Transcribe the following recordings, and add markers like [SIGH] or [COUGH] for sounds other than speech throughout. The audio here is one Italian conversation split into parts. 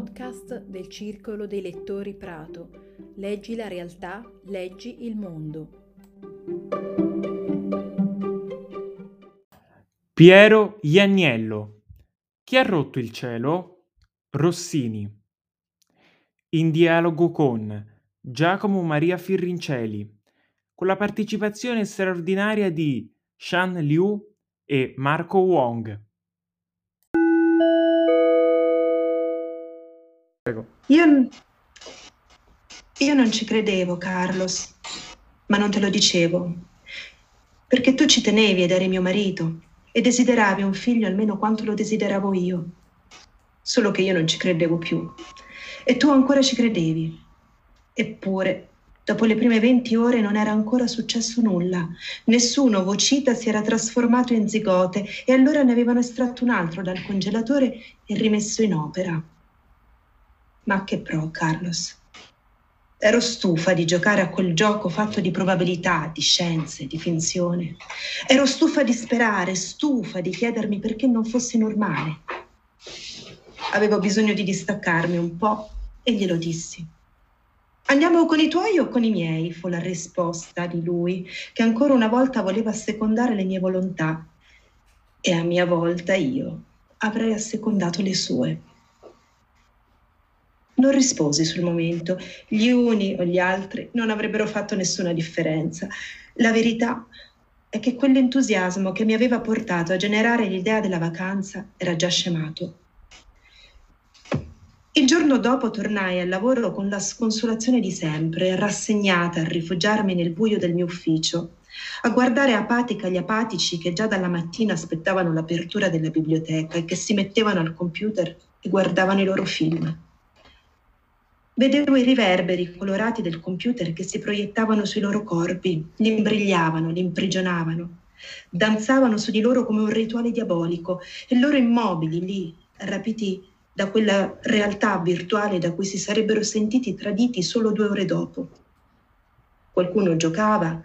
podcast del Circolo dei Lettori Prato. Leggi la realtà, leggi il mondo. Piero Ianniello. Chi ha rotto il cielo? Rossini. In dialogo con Giacomo Maria Firrincelli, con la partecipazione straordinaria di Shan Liu e Marco Wong. Io, io non ci credevo, Carlos, ma non te lo dicevo, perché tu ci tenevi ed eri mio marito e desideravi un figlio almeno quanto lo desideravo io. Solo che io non ci credevo più e tu ancora ci credevi. Eppure, dopo le prime 20 ore non era ancora successo nulla. Nessuno, vocita, si era trasformato in zigote e allora ne avevano estratto un altro dal congelatore e rimesso in opera. Ma che pro, Carlos? Ero stufa di giocare a quel gioco fatto di probabilità, di scienze, di finzione. Ero stufa di sperare, stufa di chiedermi perché non fossi normale. Avevo bisogno di distaccarmi un po' e glielo dissi. Andiamo con i tuoi o con i miei? fu la risposta di lui, che ancora una volta voleva assecondare le mie volontà. E a mia volta io avrei assecondato le sue. Non risposi sul momento. Gli uni o gli altri non avrebbero fatto nessuna differenza. La verità è che quell'entusiasmo che mi aveva portato a generare l'idea della vacanza era già scemato. Il giorno dopo tornai al lavoro con la sconsolazione di sempre, rassegnata a rifugiarmi nel buio del mio ufficio, a guardare apatica gli apatici che già dalla mattina aspettavano l'apertura della biblioteca e che si mettevano al computer e guardavano i loro film. Vedevo i riverberi colorati del computer che si proiettavano sui loro corpi, li imbrigliavano, li imprigionavano, danzavano su di loro come un rituale diabolico e loro immobili lì, rapiti da quella realtà virtuale da cui si sarebbero sentiti traditi solo due ore dopo. Qualcuno giocava,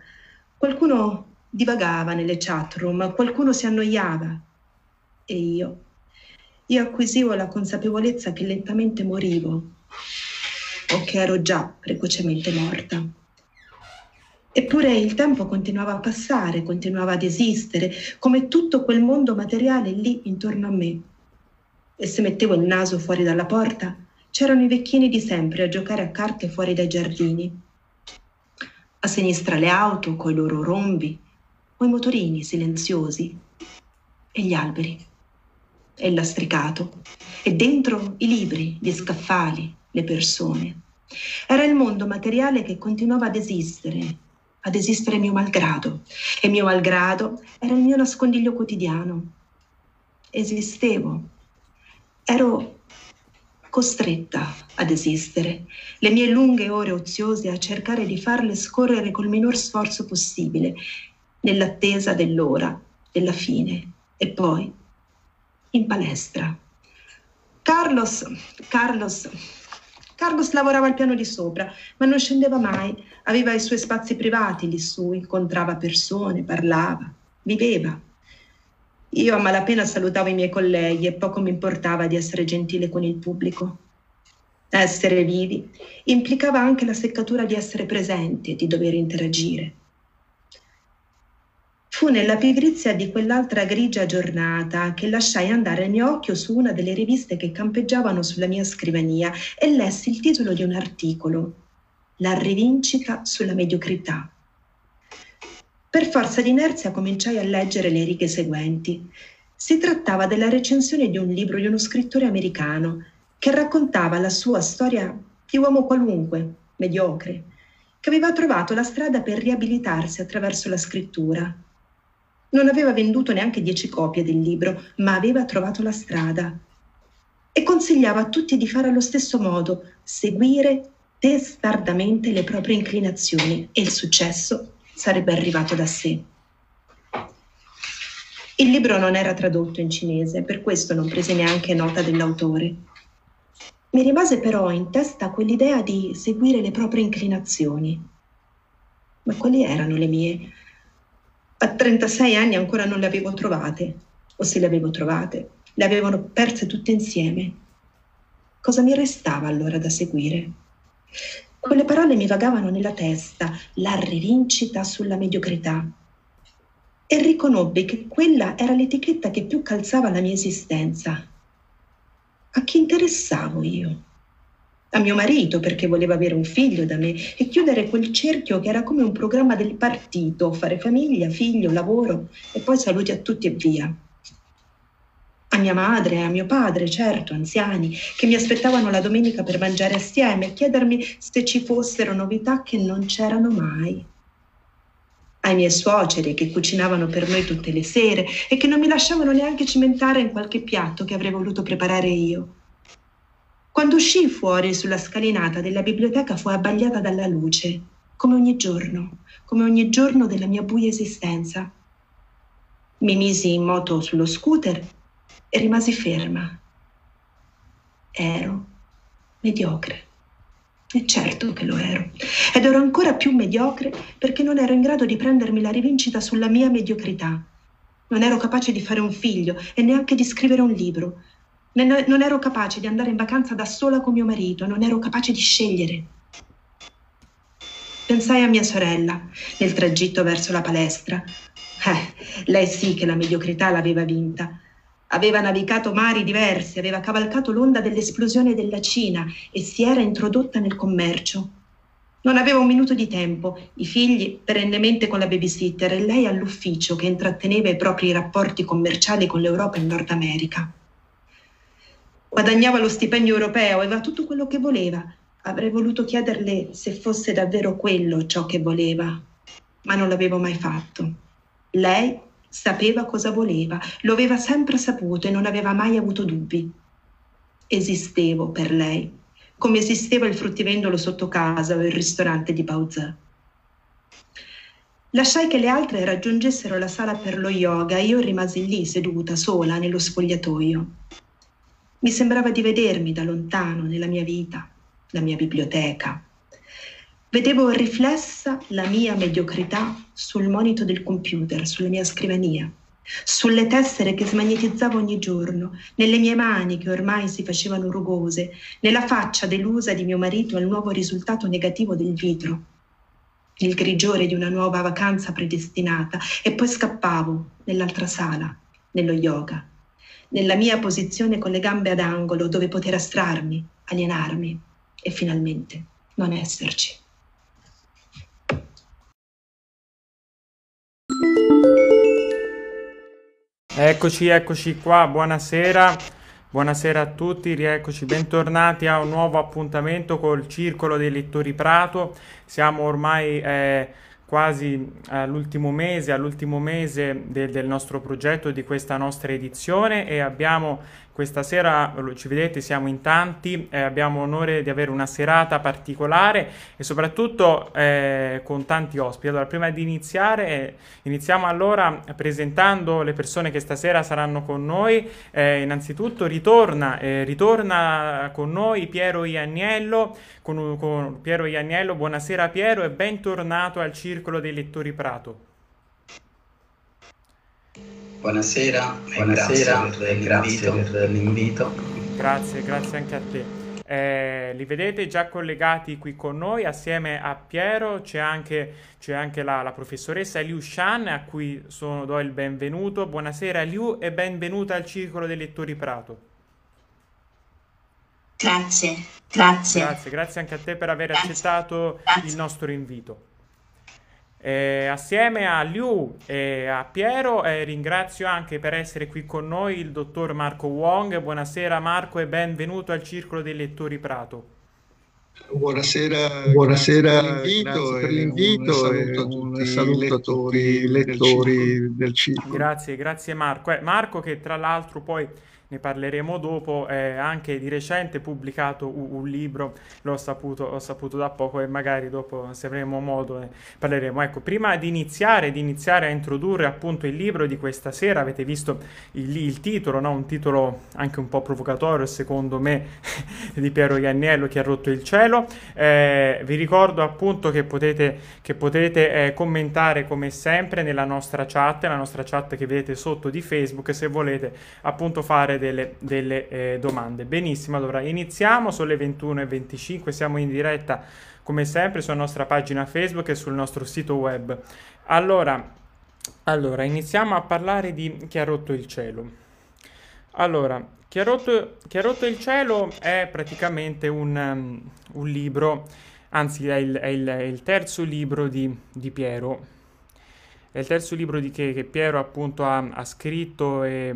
qualcuno divagava nelle chat room, qualcuno si annoiava. E io, io acquisivo la consapevolezza che lentamente morivo o che ero già precocemente morta. Eppure il tempo continuava a passare, continuava ad esistere, come tutto quel mondo materiale lì intorno a me. E se mettevo il naso fuori dalla porta, c'erano i vecchini di sempre a giocare a carte fuori dai giardini. A sinistra le auto coi loro rombi, o i motorini silenziosi, e gli alberi, e il lastricato, e dentro i libri, gli scaffali, le persone. Era il mondo materiale che continuava ad esistere, ad esistere mio malgrado. E mio malgrado era il mio nascondiglio quotidiano. Esistevo. Ero costretta ad esistere, le mie lunghe ore oziose a cercare di farle scorrere col minor sforzo possibile, nell'attesa dell'ora, della fine, e poi in palestra. Carlos, Carlos, Carlos lavorava al piano di sopra, ma non scendeva mai. Aveva i suoi spazi privati lì su, incontrava persone, parlava, viveva. Io a malapena salutavo i miei colleghi e poco mi importava di essere gentile con il pubblico. Essere vivi implicava anche la seccatura di essere presenti e di dover interagire. Fu nella pigrizia di quell'altra grigia giornata che lasciai andare il mio occhio su una delle riviste che campeggiavano sulla mia scrivania e lessi il titolo di un articolo, La rivincita sulla mediocrità. Per forza di inerzia cominciai a leggere le righe seguenti. Si trattava della recensione di un libro di uno scrittore americano che raccontava la sua storia di uomo qualunque, mediocre, che aveva trovato la strada per riabilitarsi attraverso la scrittura non aveva venduto neanche dieci copie del libro, ma aveva trovato la strada. E consigliava a tutti di fare allo stesso modo, seguire testardamente le proprie inclinazioni e il successo sarebbe arrivato da sé. Il libro non era tradotto in cinese, per questo non prese neanche nota dell'autore. Mi rimase però in testa quell'idea di seguire le proprie inclinazioni. Ma quali erano le mie? A 36 anni ancora non le avevo trovate, o se le avevo trovate, le avevano perse tutte insieme. Cosa mi restava allora da seguire? Quelle parole mi vagavano nella testa, la rivincita sulla mediocrità. E riconobbi che quella era l'etichetta che più calzava la mia esistenza. A chi interessavo io? A mio marito perché voleva avere un figlio da me e chiudere quel cerchio che era come un programma del partito, fare famiglia, figlio, lavoro e poi saluti a tutti e via. A mia madre a mio padre, certo, anziani, che mi aspettavano la domenica per mangiare assieme e chiedermi se ci fossero novità che non c'erano mai ai miei suoceri che cucinavano per noi tutte le sere e che non mi lasciavano neanche cimentare in qualche piatto che avrei voluto preparare io. Quando uscii fuori sulla scalinata della biblioteca fu abbagliata dalla luce, come ogni giorno, come ogni giorno della mia buia esistenza. Mi misi in moto sullo scooter e rimasi ferma. Ero mediocre. E certo che lo ero. Ed ero ancora più mediocre perché non ero in grado di prendermi la rivincita sulla mia mediocrità. Non ero capace di fare un figlio e neanche di scrivere un libro. Non ero capace di andare in vacanza da sola con mio marito, non ero capace di scegliere. Pensai a mia sorella nel tragitto verso la palestra. Eh, lei sì che la mediocrità l'aveva vinta. Aveva navigato mari diversi, aveva cavalcato l'onda dell'esplosione della Cina e si era introdotta nel commercio. Non aveva un minuto di tempo, i figli perennemente con la babysitter e lei all'ufficio che intratteneva i propri rapporti commerciali con l'Europa e il Nord America. Guadagnava lo stipendio europeo, aveva tutto quello che voleva. Avrei voluto chiederle se fosse davvero quello ciò che voleva, ma non l'avevo mai fatto. Lei sapeva cosa voleva, lo aveva sempre saputo e non aveva mai avuto dubbi. Esistevo per lei, come esisteva il fruttivendolo sotto casa o il ristorante di Bauzà. Lasciai che le altre raggiungessero la sala per lo yoga e io rimasi lì seduta sola nello spogliatoio. Mi sembrava di vedermi da lontano nella mia vita, la mia biblioteca, Vedevo riflessa la mia mediocrità sul monito del computer, sulla mia scrivania, sulle tessere che smagnetizzavo ogni giorno, nelle mie mani che ormai si facevano rugose, nella faccia delusa di mio marito al nuovo risultato negativo del vitro, il grigiore di una nuova vacanza predestinata e poi scappavo nell'altra sala, nello yoga, nella mia posizione con le gambe ad angolo dove poter astrarmi, alienarmi e finalmente non esserci. Eccoci, eccoci qua, buonasera, buonasera a tutti, rieccoci, bentornati a un nuovo appuntamento col Circolo dei Lettori Prato. Siamo ormai eh, quasi all'ultimo mese, all'ultimo mese del, del nostro progetto, di questa nostra edizione e abbiamo questa sera, ci vedete, siamo in tanti, eh, abbiamo l'onore di avere una serata particolare e soprattutto eh, con tanti ospiti. Allora, prima di iniziare, iniziamo allora presentando le persone che stasera saranno con noi. Eh, innanzitutto ritorna, eh, ritorna con noi Piero Ianniello. Con, con Piero Ianniello, buonasera Piero e bentornato al Circolo dei Lettori Prato. Buonasera, buonasera grazie, grazie per l'invito. Grazie, grazie anche a te. Eh, li vedete già collegati qui con noi assieme a Piero, c'è anche, c'è anche la, la, professoressa Liu Shan a cui sono, do il benvenuto. Buonasera Liu e benvenuta al Circolo dei Lettori Prato. Grazie, grazie. Grazie, grazie anche a te per aver grazie. accettato grazie. il nostro invito. Eh, assieme a Liu e a Piero eh, ringrazio anche per essere qui con noi il dottor Marco Wong. Buonasera Marco e benvenuto al Circolo dei Lettori Prato. Buonasera, Buonasera grazie per l'invito, e un saluto a tutti i lettori del circolo. Grazie, grazie Marco. Eh, Marco che tra l'altro poi ne parleremo dopo, eh, anche di recente pubblicato un, un libro, l'ho saputo, ho saputo da poco e magari dopo se avremo modo ne parleremo. Ecco, prima di iniziare, di iniziare a introdurre appunto il libro di questa sera, avete visto il, il titolo, no? un titolo anche un po' provocatorio secondo me [LAUGHS] di Piero Ianniello che ha rotto il cielo. Eh, vi ricordo appunto che potete, che potete eh, commentare come sempre nella nostra chat, la nostra chat che vedete sotto di Facebook, se volete appunto fare delle, delle eh, domande. Benissimo, allora iniziamo, sono le 21.25, siamo in diretta come sempre sulla nostra pagina Facebook e sul nostro sito web. Allora, allora iniziamo a parlare di chi ha rotto il cielo. Allora, chi ha, rotto, chi ha rotto il cielo è praticamente un, um, un libro, anzi è il, è, il, è il, terzo libro di, di Piero. È il terzo libro di che, che Piero appunto ha, ha, scritto e,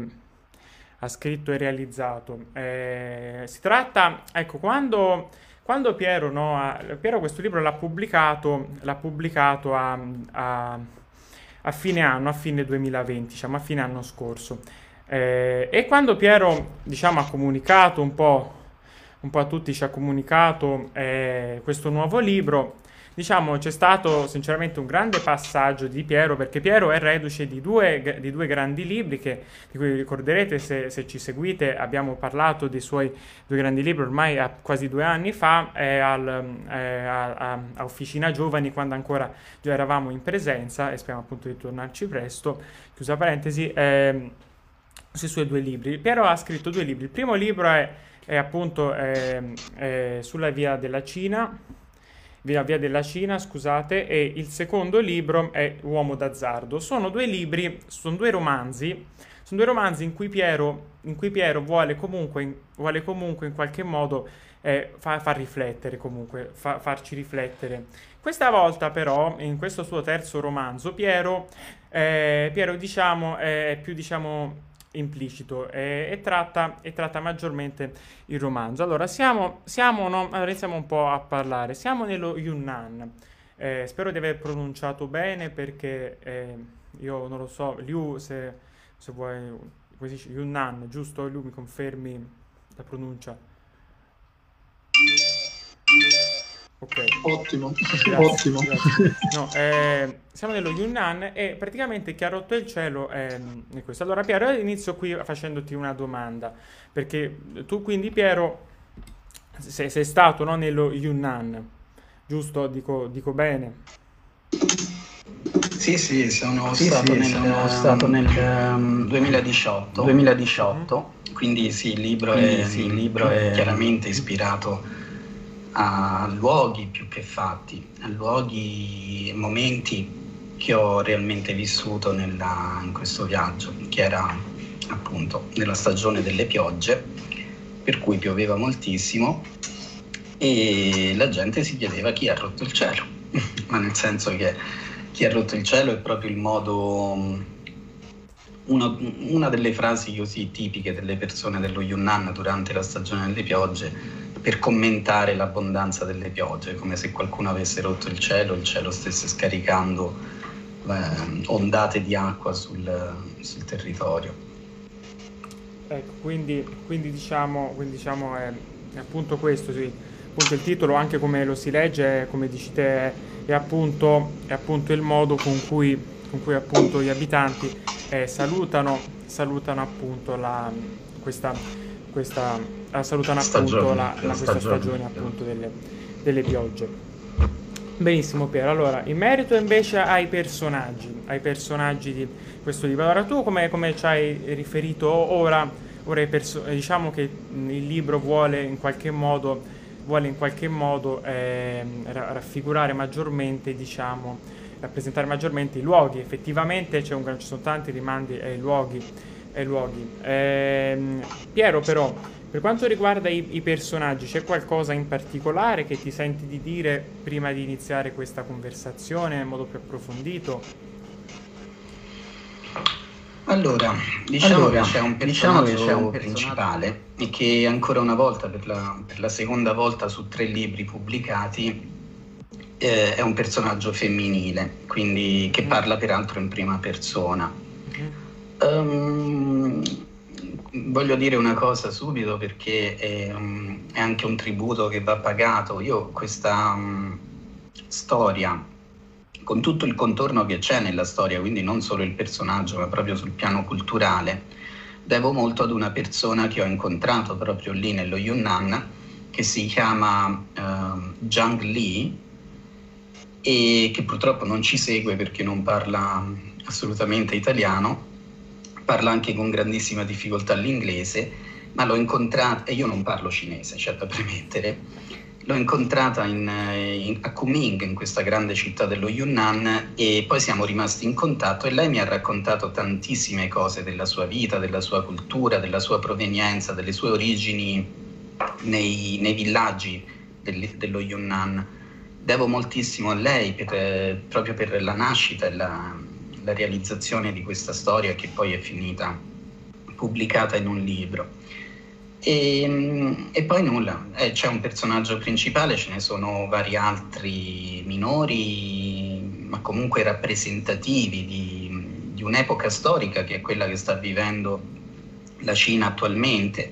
ha scritto e realizzato. Eh, si tratta, ecco, quando, quando Piero, no, ha, Piero, questo libro l'ha pubblicato, l'ha pubblicato a, a, a fine anno, a fine 2020, diciamo a fine anno scorso. Eh, e quando Piero, diciamo, ha comunicato un po', un po' a tutti, ci ha comunicato eh, questo nuovo libro, diciamo, c'è stato sinceramente un grande passaggio di Piero, perché Piero è reduce di due, di due grandi libri che, di cui ricorderete se, se, ci seguite, abbiamo parlato dei suoi due grandi libri ormai quasi due anni fa, eh, al, eh, a, a, a, Officina Giovani, quando ancora già eravamo in presenza, e speriamo appunto di tornarci presto, chiusa parentesi. Eh, sui suoi due libri. Piero ha scritto due libri. Il primo libro è, è appunto è sulla via della Cina, via, via della Cina, scusate, e il secondo libro è Uomo d'azzardo. Sono due libri, sono due romanzi, sono due romanzi in cui Piero, in cui Piero vuole, comunque, vuole comunque in qualche modo eh, far, riflettere, comunque, fa, farci riflettere. Questa volta però, in questo suo terzo romanzo, Piero, eh, Piero diciamo, è più diciamo implicito e, e, tratta, e, tratta, maggiormente il romanzo. Allora, siamo, siamo no, iniziamo un po' a parlare. Siamo nello Yunnan. Eh, spero di aver pronunciato bene perché eh, io non lo so, Liu, se, se vuoi, come si dice, Yunnan, giusto? Liu mi confermi la pronuncia? Ok. Ottimo, grazie, ottimo. Grazie. No, eh, [LAUGHS] siamo nello Yunnan e praticamente chi ha rotto il cielo è, è questo. Allora Piero, inizio qui facendoti una domanda, perché tu quindi Piero sei, sei stato no, nello Yunnan, giusto? Dico, dico bene? Sì, sì, sono sì, stato, sì, nel, sono stato nel um, 2018, 2018 mm-hmm. quindi sì, il libro, quindi, è, sì, il libro è chiaramente ispirato a luoghi più che fatti, a luoghi e momenti che ho realmente vissuto nella, in questo viaggio, che era appunto nella stagione delle piogge, per cui pioveva moltissimo e la gente si chiedeva chi ha rotto il cielo, [LAUGHS] ma nel senso che chi ha rotto il cielo è proprio il modo, una, una delle frasi così tipiche delle persone dello Yunnan durante la stagione delle piogge per commentare l'abbondanza delle piogge, come se qualcuno avesse rotto il cielo, il cielo stesse scaricando eh, ondate di acqua sul, sul territorio. Ecco, quindi, quindi, diciamo, quindi diciamo è, è, appunto questo, sì. appunto il titolo, anche come lo si legge, come dici te, è appunto, è appunto il modo con cui, con cui appunto gli abitanti eh, salutano, salutano appunto la, questa, questa salutano appunto la, la, questa stagione, appunto delle, delle, piogge. Benissimo Piero, allora in merito invece ai personaggi, ai personaggi di questo libro, allora tu come, come ci hai riferito ora, ora perso- diciamo che il libro vuole in qualche modo, vuole in qualche modo eh, raffigurare maggiormente, diciamo, rappresentare maggiormente i luoghi, effettivamente un, ci sono tanti rimandi ai luoghi, ai luoghi. Eh, Piero però, per quanto riguarda i, i, personaggi, c'è qualcosa in particolare che ti senti di dire prima di iniziare questa conversazione in modo più approfondito? Allora, diciamo allora, che c'è un personaggio, diciamo c'è un principale e che ancora una volta, per la, per la seconda volta su tre libri pubblicati, eh, è un personaggio femminile, quindi che mm. parla peraltro in prima persona. Mm. Um, voglio dire una cosa subito perché è, um, è, anche un tributo che va pagato. Io questa um, storia, con tutto il contorno che c'è nella storia, quindi non solo il personaggio, ma proprio sul piano culturale, devo molto ad una persona che ho incontrato proprio lì nello Yunnan, che si chiama uh, Zhang Li e che purtroppo non ci segue perché non parla assolutamente italiano, parla anche con grandissima difficoltà l'inglese, ma l'ho incontrata, e io non parlo cinese, [LAUGHS] c'è da premettere, L'ho incontrata in, in, a Kunming, in questa grande città dello Yunnan, e poi siamo rimasti in contatto e lei mi ha raccontato tantissime cose della sua vita, della sua cultura, della sua provenienza, delle sue origini nei, nei villaggi del, dello Yunnan. Devo moltissimo a lei per, proprio per la nascita e la, la realizzazione di questa storia che poi è finita pubblicata in un libro. E, e, poi nulla, eh, c'è un personaggio principale, ce ne sono vari altri minori, ma comunque rappresentativi di, di un'epoca storica che è quella che sta vivendo la Cina attualmente,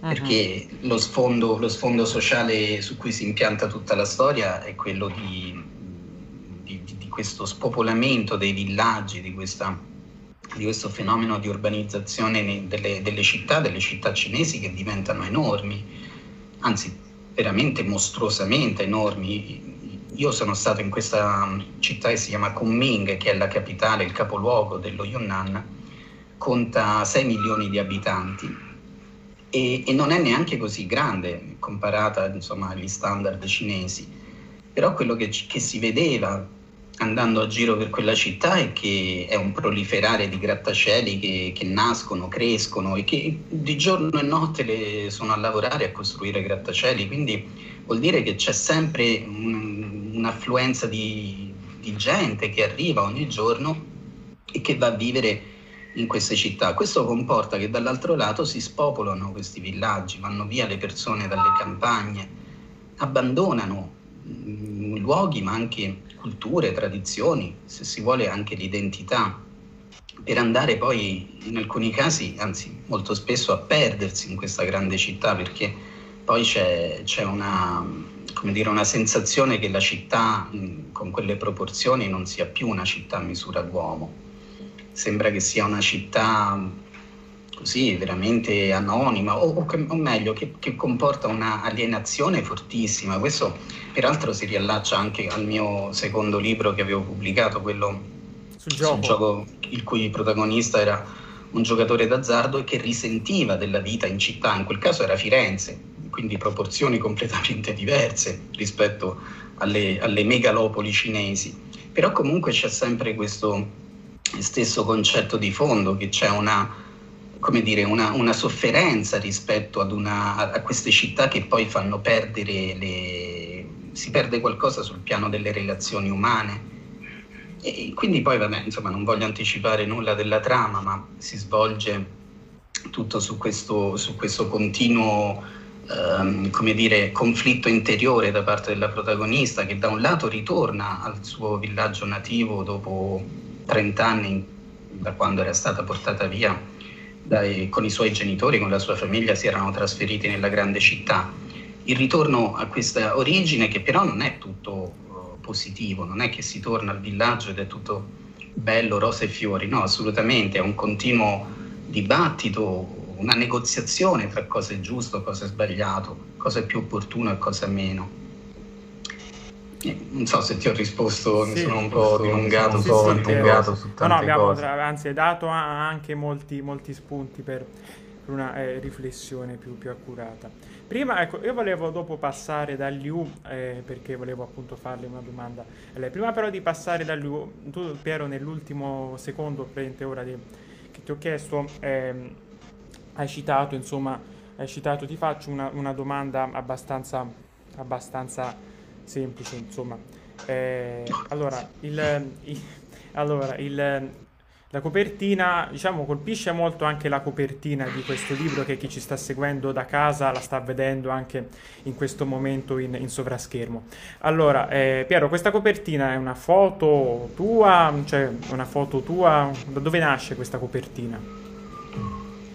perché lo sfondo, lo sfondo, sociale su cui si impianta tutta la storia è quello di questo spopolamento dei villaggi, di questa di questo fenomeno di urbanizzazione delle, delle, città, delle città cinesi che diventano enormi, anzi veramente mostruosamente enormi. Io sono stato in questa città che si chiama Kunming, che è la capitale, il capoluogo dello Yunnan, conta 6 milioni di abitanti e, e non è neanche così grande comparata insomma, agli standard cinesi, però quello che, che si vedeva andando a giro per quella città è che è un proliferare di grattacieli che, che, nascono, crescono e che di giorno e notte sono a lavorare a costruire grattacieli, quindi vuol dire che c'è sempre un, un'affluenza di, di gente che arriva ogni giorno e che va a vivere in queste città. Questo comporta che dall'altro lato si spopolano questi villaggi, vanno via le persone dalle campagne, abbandonano mh, luoghi ma anche culture, tradizioni, se si vuole anche l'identità, per andare poi in alcuni casi, anzi molto spesso, a perdersi in questa grande città perché poi c'è, c'è una, dire, una, sensazione che la città con quelle proporzioni non sia più una città a misura d'uomo, sembra che sia una città così veramente anonima o, o, o meglio che, che comporta una alienazione fortissima. Questo peraltro si riallaccia anche al mio secondo libro che avevo pubblicato, quello sul gioco, sul gioco il cui protagonista era un giocatore d'azzardo e che risentiva della vita in città, in quel caso era Firenze, quindi proporzioni completamente [LAUGHS] diverse rispetto alle, alle megalopoli cinesi. Però comunque c'è sempre questo stesso concetto di fondo, che c'è una come dire, una, una sofferenza rispetto una, a, queste città che poi fanno perdere le... si perde qualcosa sul piano delle relazioni umane. E quindi poi, vabbè, insomma, non voglio anticipare nulla della trama, ma si svolge tutto su questo, su questo continuo, ehm, come dire, conflitto interiore da parte della protagonista, che da un lato ritorna al suo villaggio nativo dopo 30 anni da quando era stata portata via dai, con i suoi genitori, con la sua famiglia, si erano trasferiti nella grande città. Il ritorno a questa origine, che però non è tutto uh, positivo, non è che si torna al villaggio ed è tutto bello, rose e fiori, no, assolutamente, è un continuo dibattito, una negoziazione tra cosa è giusto, cosa è sbagliato, cosa è più opportuno e cosa meno. Non so se ti ho risposto, sì, mi sono un po' dilungato, sì, un po' dilungato su tante no, no, abbiamo, cose. Anzi, dato anche molti, molti spunti per una eh, riflessione più, più, accurata. Prima, ecco, io volevo dopo passare da Liu, eh, perché volevo appunto farle una domanda a lei. Prima però di passare da Liu, tu Piero nell'ultimo secondo, presente ora di, che ti ho chiesto, ehm, hai citato, insomma, hai citato, ti faccio una, una domanda abbastanza, abbastanza semplice, insomma. Eh, allora, il, il, allora il, la copertina, diciamo, colpisce molto anche la copertina di questo libro che chi ci sta seguendo da casa la sta vedendo anche in questo momento in, in sovraschermo. Allora, eh, Piero, questa copertina è una foto tua, cioè una foto tua, da dove nasce questa copertina?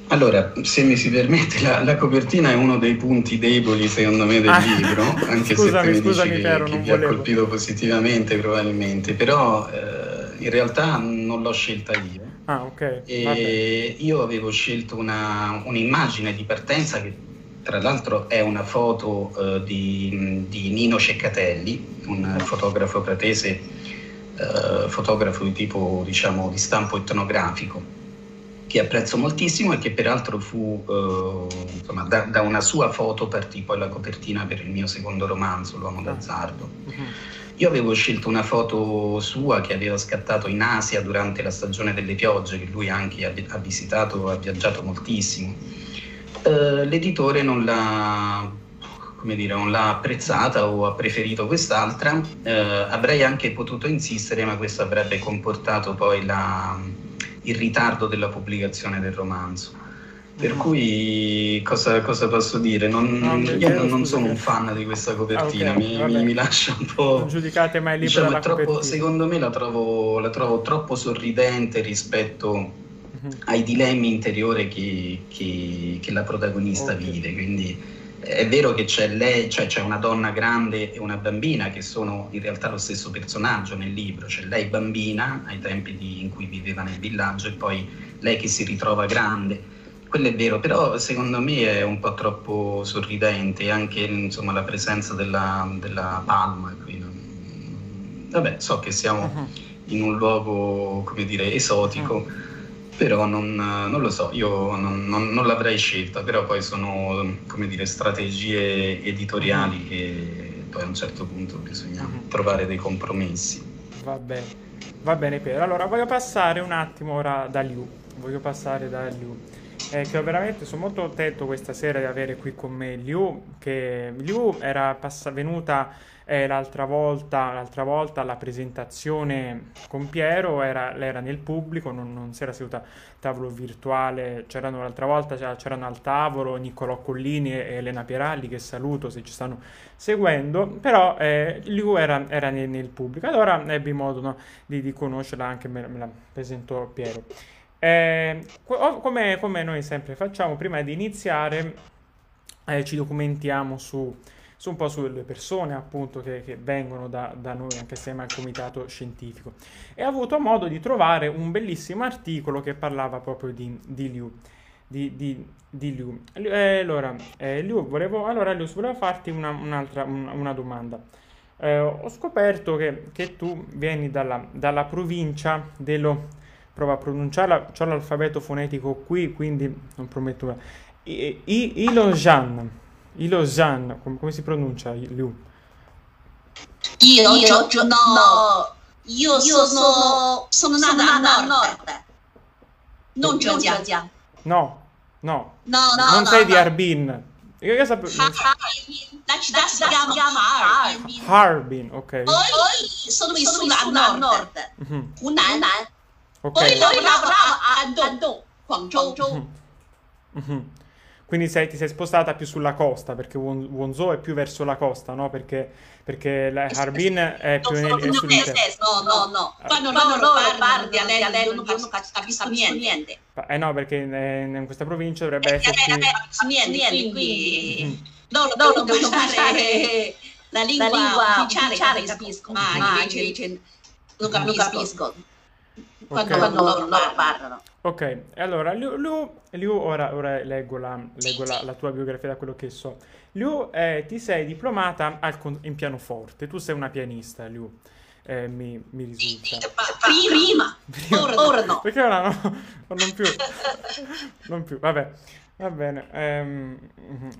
Allora, se mi si permette, la, la, copertina è uno dei punti deboli secondo me del ah, libro, [LAUGHS] anche scusami, se tu mi dici che, Piero, che vi ha colpito positivamente probabilmente, però eh, in realtà non l'ho scelta io. Ah, ok. E io avevo scelto una, un'immagine di partenza che tra l'altro è una foto eh, di, di, Nino Ceccatelli, un fotografo pratese, eh, fotografo di tipo diciamo di stampo etnografico, che apprezzo moltissimo e che peraltro fu, eh, insomma, da, da, una sua foto partì poi la copertina per il mio secondo romanzo, L'uomo d'azzardo. Uh-huh. Io avevo scelto una foto sua che aveva scattato in Asia durante la stagione delle piogge, che lui anche ha, ha visitato, ha viaggiato moltissimo. Uh, l'editore non l'ha, dire, non l'ha, apprezzata o ha preferito quest'altra. Uh, avrei anche potuto insistere, ma questo avrebbe comportato poi la, il ritardo della pubblicazione del romanzo. Per mm. cui cosa, cosa, posso dire? Non, no, io non, non sono un fan di questa copertina, okay, mi, mi, mi, lascia un po'. Non giudicate mai il libro diciamo, troppo, Secondo me la trovo, la trovo, troppo sorridente rispetto uh-huh. ai dilemmi interiori che, che, che la protagonista okay. vive. Quindi è vero che c'è lei, cioè c'è una donna grande e una bambina che sono in realtà lo stesso personaggio nel libro, c'è lei bambina ai tempi di, in cui viveva nel villaggio e poi lei che si ritrova grande quello è vero, però secondo me è un po' troppo sorridente anche insomma, la presenza della, della palma qui. Vabbè, so che siamo uh-huh. in un luogo, come dire, esotico, uh-huh. Però non, non, lo so, io non, non, non, l'avrei scelta, però poi sono, come dire, strategie editoriali uh-huh. e poi a un certo punto bisogna trovare dei compromessi. Va bene, va bene Piero. Allora voglio passare un attimo ora da Liu, voglio passare da Liu eh, che veramente sono molto contento questa sera di avere qui con me Liu, che Liu era pass- venuta eh, l'altra, volta, l'altra volta alla presentazione con Piero, era, era nel pubblico, non, non si era seduta al tavolo virtuale, c'erano l'altra volta c'erano al tavolo Niccolò Collini e Elena Pieralli, che saluto se ci stanno seguendo, però eh, Liu era, era nel, nel, pubblico, allora ebbi modo no, di, di, conoscerla, anche me, me la presentò Piero. Eh, come, come, noi sempre facciamo, prima di iniziare eh, ci documentiamo su, su, un po' sulle persone appunto che, che vengono da, da, noi anche assieme al comitato scientifico e ho avuto modo di trovare un bellissimo articolo che parlava proprio di, di Liu. Di, di, di Liu. Eh, allora, eh, Liu, volevo, allora, Liu, volevo farti una, un'altra una, una domanda. Eh, ho scoperto che, che tu vieni dalla, dalla provincia dello prova a pronunciarla, ho l'alfabeto fonetico qui, quindi non prometto. I, I, Ilojan, Ilojan, come, come si pronuncia? Liu? Io, io, io no, io, io sono, sono nata a nord, non Zhejiang. No, no, no, no non no, sei no. di Harbin. Io, io sapevo... La città si chiama Harbin. Harbin, ok. Poi sono vissuta a nord, mm-hmm. Hunan. Okay. Poi lavorava a Guangzhou. Mm-hmm. Quindi sei, ti sei spostata più sulla costa, perché Wonzhou è più verso la costa, no? Perché, perché la Harbin è più nel, è sull'interno. No, no, no. Quando loro parlano dialetto non capisco niente. Eh no, perché in, in questa provincia dovrebbe esserci... Niente, niente, qui... Loro devono usare la lingua ufficiale, capisco, ma invece non capisco quando, okay. quando loro parlano. Ok, allora Liu, Liu, Liu ora, ora, leggo, la, leggo la, la, tua biografia da quello che so. Liu, eh, ti sei diplomata al, in pianoforte, tu sei una pianista, Liu. Eh, mi, mi, risulta. Prima, prima. Ora, ora no. Perché ora no? [LAUGHS] Non più. non più, vabbè. Va bene. Ehm,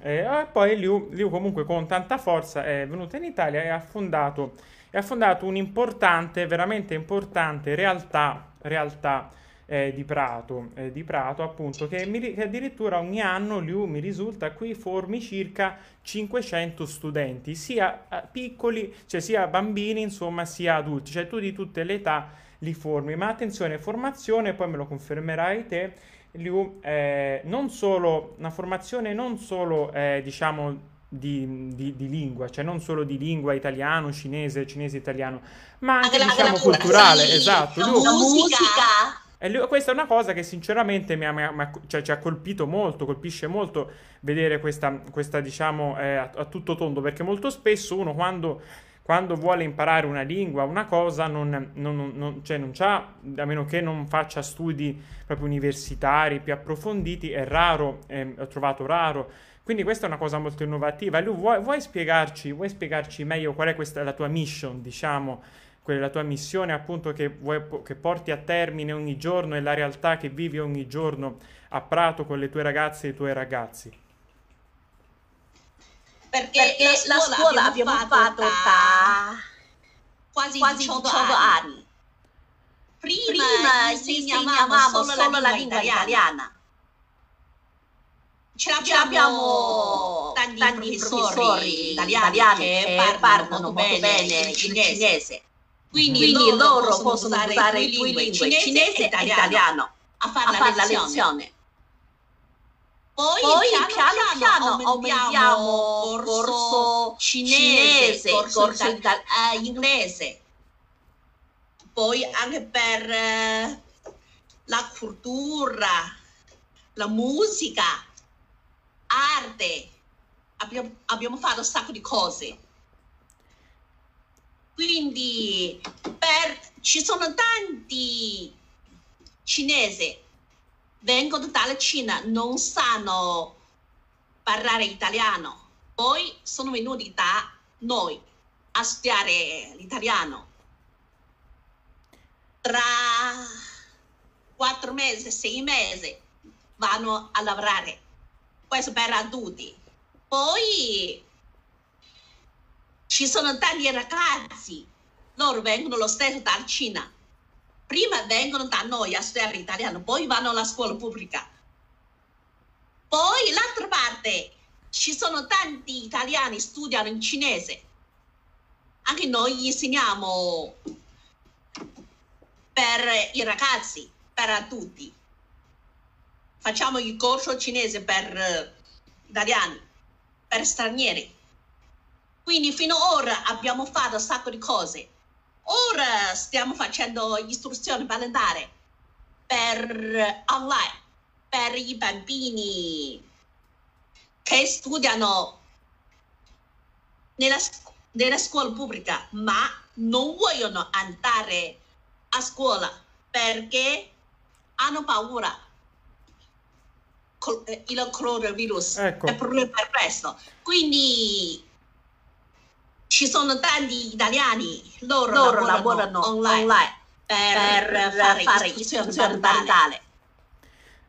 e poi Liu, Liu comunque con tanta forza è venuta in Italia e ha fondato, e ha fondato un'importante, veramente importante realtà realtà eh, di, Prato, eh, di Prato, appunto, che, mi, che, addirittura ogni anno Liu mi risulta qui formi circa 500 studenti, sia eh, piccoli, cioè sia bambini, insomma, sia adulti, cioè tu di tutte le età li formi. Ma attenzione, formazione, poi me lo confermerai te, Liu, eh, non solo, una formazione non solo, eh, diciamo, di, di, di, lingua, cioè non solo di lingua italiano, cinese, cinese italiano, ma anche, anche diciamo culturale, sì, esatto. Musica. E lui, questa è una cosa che sinceramente mi ha, mi ha, cioè, ci ha colpito molto, colpisce molto vedere questa, questa diciamo, eh, a, a, tutto tondo, perché molto spesso uno quando quando vuole imparare una lingua, una cosa, non, non, non, cioè non c'ha, a meno che non faccia studi proprio universitari più approfonditi, è raro, eh, ho trovato raro. Quindi questa è una cosa molto innovativa. Lu, vuoi, vuoi, spiegarci, vuoi spiegarci meglio qual è questa, la tua mission, diciamo, quella, la tua missione appunto che, vuoi, che porti a termine ogni giorno e la realtà che vivi ogni giorno a Prato con le tue ragazze e i tuoi ragazzi? Perché, Perché la, scuola la scuola abbiamo, abbiamo fatto da quasi, quasi 18, 18 anni. anni. Prima, Prima insegnavamo solo, solo la lingua italiana. italiana. Ce l'abbiamo tanti, tanti professori, professori italiani, italiani che parlano molto bene il cinese. Quindi, Quindi loro, loro possono usare, usare due lingue, cinese, cinese e italiano, italiano a fare, a fare la lezione. lezione. Poi, Poi piano, piano, piano aumentiamo corso cinese, corso, corso ital- uh, inglese. Poi anche per uh, la cultura, la musica, arte. Abbiamo, abbiamo fatto un sacco di cose. Quindi per, ci sono tanti cinesi vengono dalla Cina, non sanno parlare italiano, poi sono venuti da noi a studiare l'italiano. Tra quattro mesi, sei mesi vanno a lavorare. Questo per adulti. Poi ci sono tanti ragazzi, loro vengono lo stesso dalla Cina prima vengono da noi a studiare italiano, poi vanno alla scuola pubblica. Poi l'altra parte, ci sono tanti italiani che studiano in cinese. Anche noi insegniamo per i ragazzi, per tutti. Facciamo il corso cinese per italiani, per stranieri. Quindi fino ad ora abbiamo fatto un sacco di cose Ora stiamo facendo istruzione parentale per online, per i bambini che studiano nella, nella scuola pubblica, ma non vogliono andare a scuola perché hanno paura eh, il coronavirus ecco. è per questo. Quindi ci sono tanti italiani, loro, loro lavorano, lavorano online, online per, per, fare, fare istruzione parentale.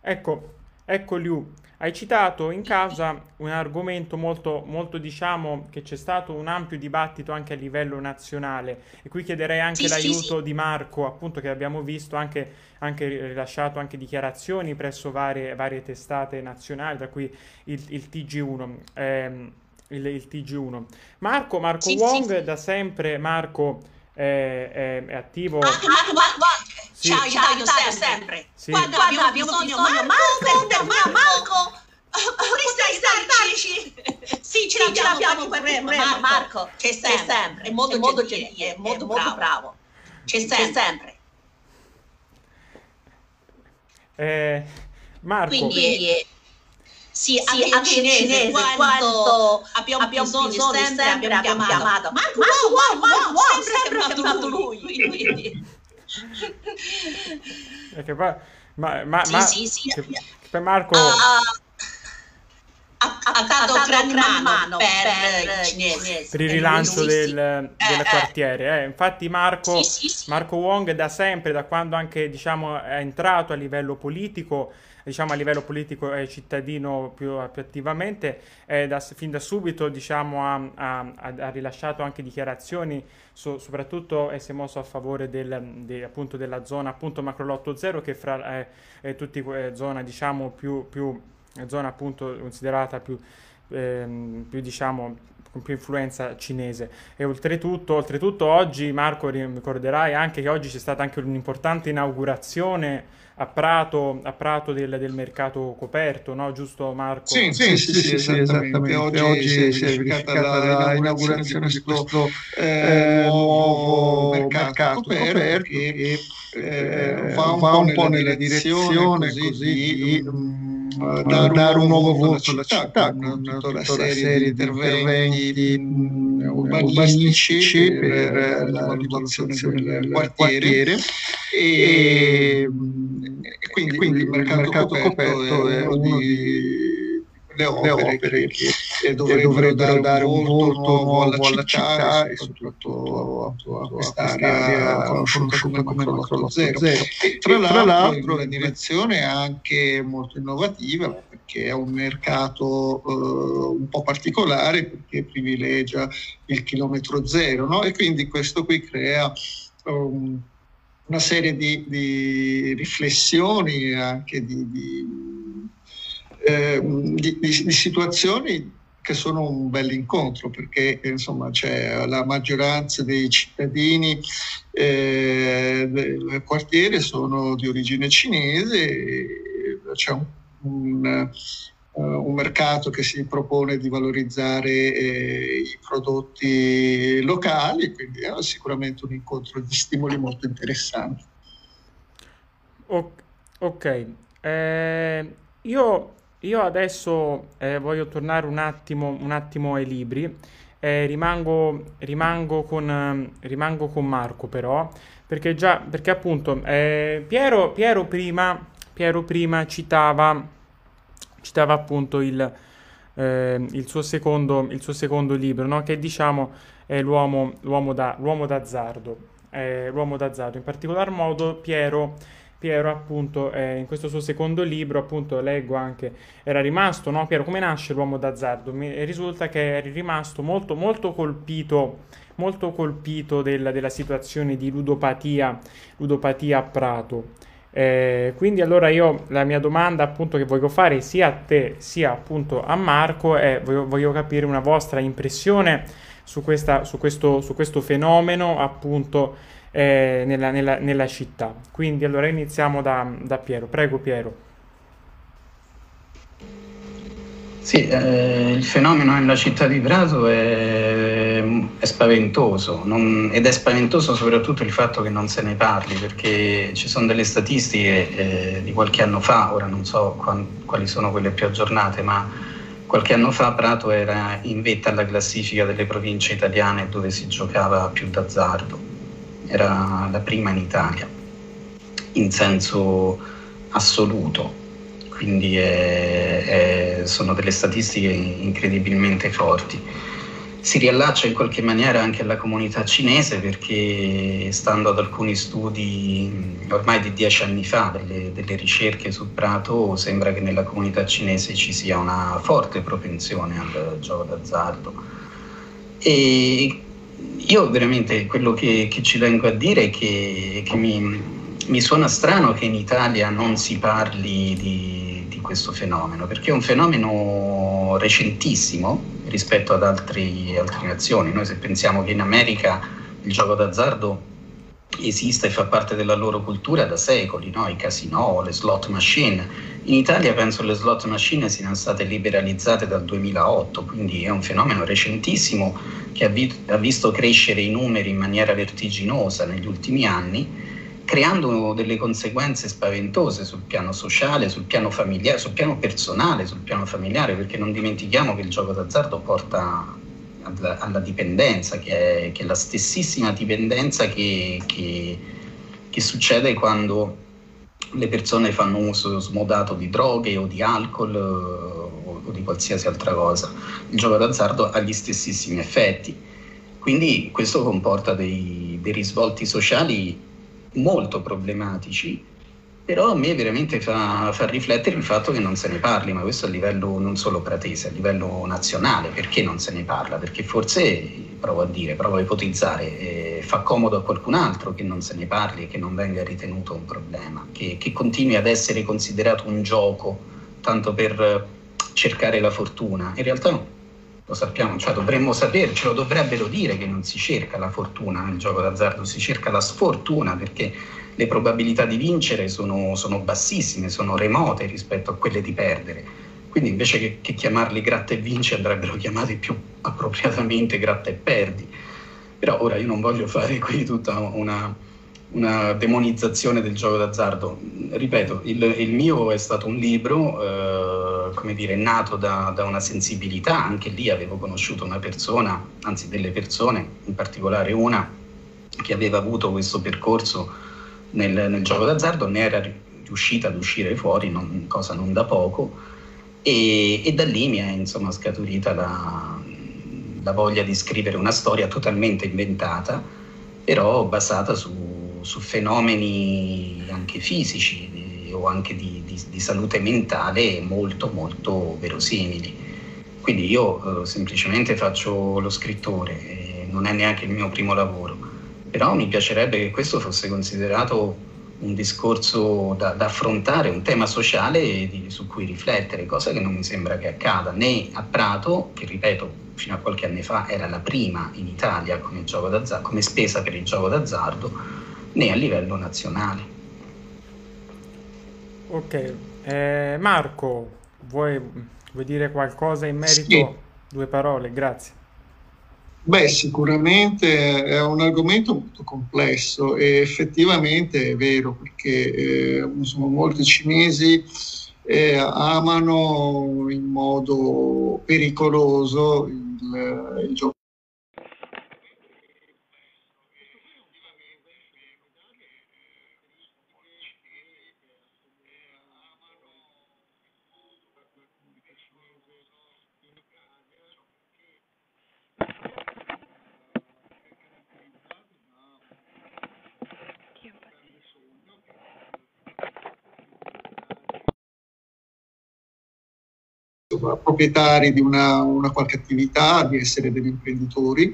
Ecco, ecco Liu, hai citato in causa un argomento molto, molto, diciamo, che c'è stato un ampio dibattito anche a livello nazionale e qui chiederei anche sì, l'aiuto sì, sì. di Marco, appunto che abbiamo visto anche, anche rilasciato anche dichiarazioni presso varie, varie testate nazionali, tra cui il, il TG1. Eh, il, il TG1. Marco, Marco sì, Wong sì, da sempre, Marco è, è, è attivo. Marco, Marco, Marco, Marco. Sì. Ciao, ciao, io sempre. sempre. Sì. Quando, Quando abbiamo bisogno, bisogno Marco, Marco, Marco, Marco vorresti [LAUGHS] Sì, ce l'abbiamo, l'abbiamo quel problema, Marco, c'è sempre, sempre. è molto, è molto gentile, è molto, bravo. bravo. C'è sempre. C'è sempre. Eh, Marco, quindi, sì, anche, sì, anche cinese, cinese quanto, quanto abbiamo, abbiamo bisogno, bisogno sempre, sempre abbiamo, abbiamo chiamato. Marco, Marco, wow, wow, wow, wow, sempre, sempre chiamato lui. lui. Perché poi, ma, ma, sì, ma, sì, sì. Che, che Marco... Uh, dato ha gran mano, mano per, per, cinesi, per il rilancio del, del eh, quartiere. Eh. Infatti Marco, sì, sì, Marco Wong da sempre, da quando anche diciamo, è entrato a livello politico, diciamo, a livello politico e cittadino più, più attivamente, da, fin da subito diciamo, ha, ha, ha, rilasciato anche dichiarazioni, so, soprattutto si è mosso a favore del, de, appunto, della zona appunto Macrolotto Zero, che fra eh, tutte eh, zona diciamo, più, più, zona appunto considerata più, ehm, più diciamo con più influenza cinese e oltretutto, oltretutto oggi Marco ricorderai anche che oggi c'è stata anche un'importante inaugurazione a Prato, a Prato del, del, mercato coperto, no? Giusto Marco? Sì, sì, sì, sì, sì, sì esattamente. Oggi, Oggi si è verificata l'inaugurazione di questo eh, nuovo mercato coperto che eh, va un po' nella direzione così di dare, dare, un nuovo volto alla città, con tutta una serie di interventi urbanistici per la rivoluzione del quartiere. e, e quindi, quindi, il mercato, mercato coperto è uno di le opere, che, che dovrebbero, dovrebbero dare un volto nuovo alla città, città e soprattutto a quest'area conosciuta come Macro Zero. E tra, tra l'altro una direzione anche molto innovativa perché è un mercato uh, un po' particolare perché privilegia il chilometro zero no? e quindi questo qui crea um, una serie di, di riflessioni anche di, di eh, di, di, di, situazioni che sono un bel incontro perché insomma c'è la maggioranza dei cittadini eh, del quartiere sono di origine cinese, c'è un, un, uh, un, mercato che si propone di valorizzare eh, i prodotti locali, quindi è sicuramente un incontro di stimoli molto interessanti. Ok, eh, io io adesso eh, voglio tornare un attimo, un attimo ai libri. Eh, rimango, rimango, con, rimango, con, Marco però, perché già, perché appunto eh, Piero, Piero, prima, Piero prima citava, citava appunto il, eh, il, suo secondo, il suo secondo libro, no? che diciamo è l'uomo, l'uomo, da, l'uomo d'azzardo. Eh, l'uomo d'azzardo. In particolar modo Piero Piero appunto eh, in questo suo secondo libro appunto leggo anche era rimasto no Piero come nasce l'uomo d'azzardo? Mi risulta che eri rimasto molto molto colpito molto colpito del, della situazione di ludopatia ludopatia a Prato. Eh, quindi allora io la mia domanda appunto che voglio fare sia a te sia appunto a Marco è voglio, voglio capire una vostra impressione su, questa, su, questo, su questo fenomeno appunto eh, nella, nella, nella, città. Quindi allora iniziamo da, da Piero. Prego Piero. Sì, eh, il fenomeno nella città di Prato è, è spaventoso non, ed è spaventoso soprattutto il fatto che non se ne parli perché ci sono delle statistiche eh, di qualche anno fa, ora non so quali, sono quelle più aggiornate, ma qualche anno fa Prato era in vetta alla classifica delle province italiane dove si giocava più d'azzardo era la prima in Italia, in senso assoluto, quindi è, è, sono delle statistiche incredibilmente forti. Si riallaccia in qualche maniera anche alla comunità cinese perché stando ad alcuni studi ormai di dieci anni fa, delle, delle ricerche sul prato, sembra che nella comunità cinese ci sia una forte propensione al gioco d'azzardo. E io veramente quello che, che, ci vengo a dire è che, che mi, mi, suona strano che in Italia non si parli di, di, questo fenomeno, perché è un fenomeno recentissimo rispetto ad altri, altre nazioni. Noi se pensiamo che in America il gioco d'azzardo esiste e fa parte della loro cultura da secoli, no? i casinò, le slot machine. In Italia penso le slot machine siano state liberalizzate dal 2008, quindi è un fenomeno recentissimo che ha, vi- ha visto crescere i numeri in maniera vertiginosa negli ultimi anni, creando delle conseguenze spaventose sul piano sociale, sul piano familiare, sul piano personale, sul piano familiare, perché non dimentichiamo che il gioco d'azzardo porta alla, alla dipendenza, che è, che è, la stessissima dipendenza che, che, che succede quando le persone fanno uso smodato di droghe o di alcol eh, o, o di qualsiasi altra cosa. Il gioco d'azzardo ha gli stessissimi effetti. Quindi questo comporta dei, dei risvolti sociali molto problematici però a me veramente fa, fa, riflettere il fatto che non se ne parli, ma questo a livello non solo pratese, a livello nazionale, perché non se ne parla? Perché forse, provo a dire, provo a ipotizzare, eh, fa comodo a qualcun altro che non se ne parli che non venga ritenuto un problema, che, che continui ad essere considerato un gioco, tanto per cercare la fortuna. In realtà no, lo sappiamo, cioè dovremmo sapercelo, dovrebbero dire che non si cerca la fortuna nel gioco d'azzardo, si cerca la sfortuna perché le probabilità di vincere sono, sono bassissime, sono remote rispetto a quelle di perdere. Quindi invece che, che chiamarli gratta e vinci andrebbero chiamati più appropriatamente gratta e perdi. Però ora io non voglio fare qui tutta una, una demonizzazione del gioco d'azzardo. Ripeto, il, il, mio è stato un libro come dire, nato da, da, una sensibilità, anche lì avevo conosciuto una persona, anzi delle persone, in particolare una che aveva avuto questo percorso nel, nel gioco d'azzardo, ne era riuscita ad uscire fuori, non, cosa non da poco, e, e, da lì mi è insomma scaturita la, la, voglia di scrivere una storia totalmente inventata, però basata su, su fenomeni anche fisici di, o anche di, di, di, salute mentale molto molto verosimili. Quindi io eh, semplicemente faccio lo scrittore, non è neanche il mio primo lavoro, però mi piacerebbe che questo fosse considerato un discorso da, da affrontare, un tema sociale di, su cui riflettere, cosa che non mi sembra che accada né a Prato, che ripeto fino a qualche anno fa era la prima in Italia come, come spesa per il gioco d'azzardo, né a livello nazionale. Ok, eh, Marco, vuoi, vuoi, dire qualcosa in merito? Sì. Due parole, grazie. Beh, sicuramente è un argomento molto complesso e effettivamente è vero perché eh, insomma, molti cinesi eh, amano in modo pericoloso il, il gioco proprietari di una, una, qualche attività, di essere degli imprenditori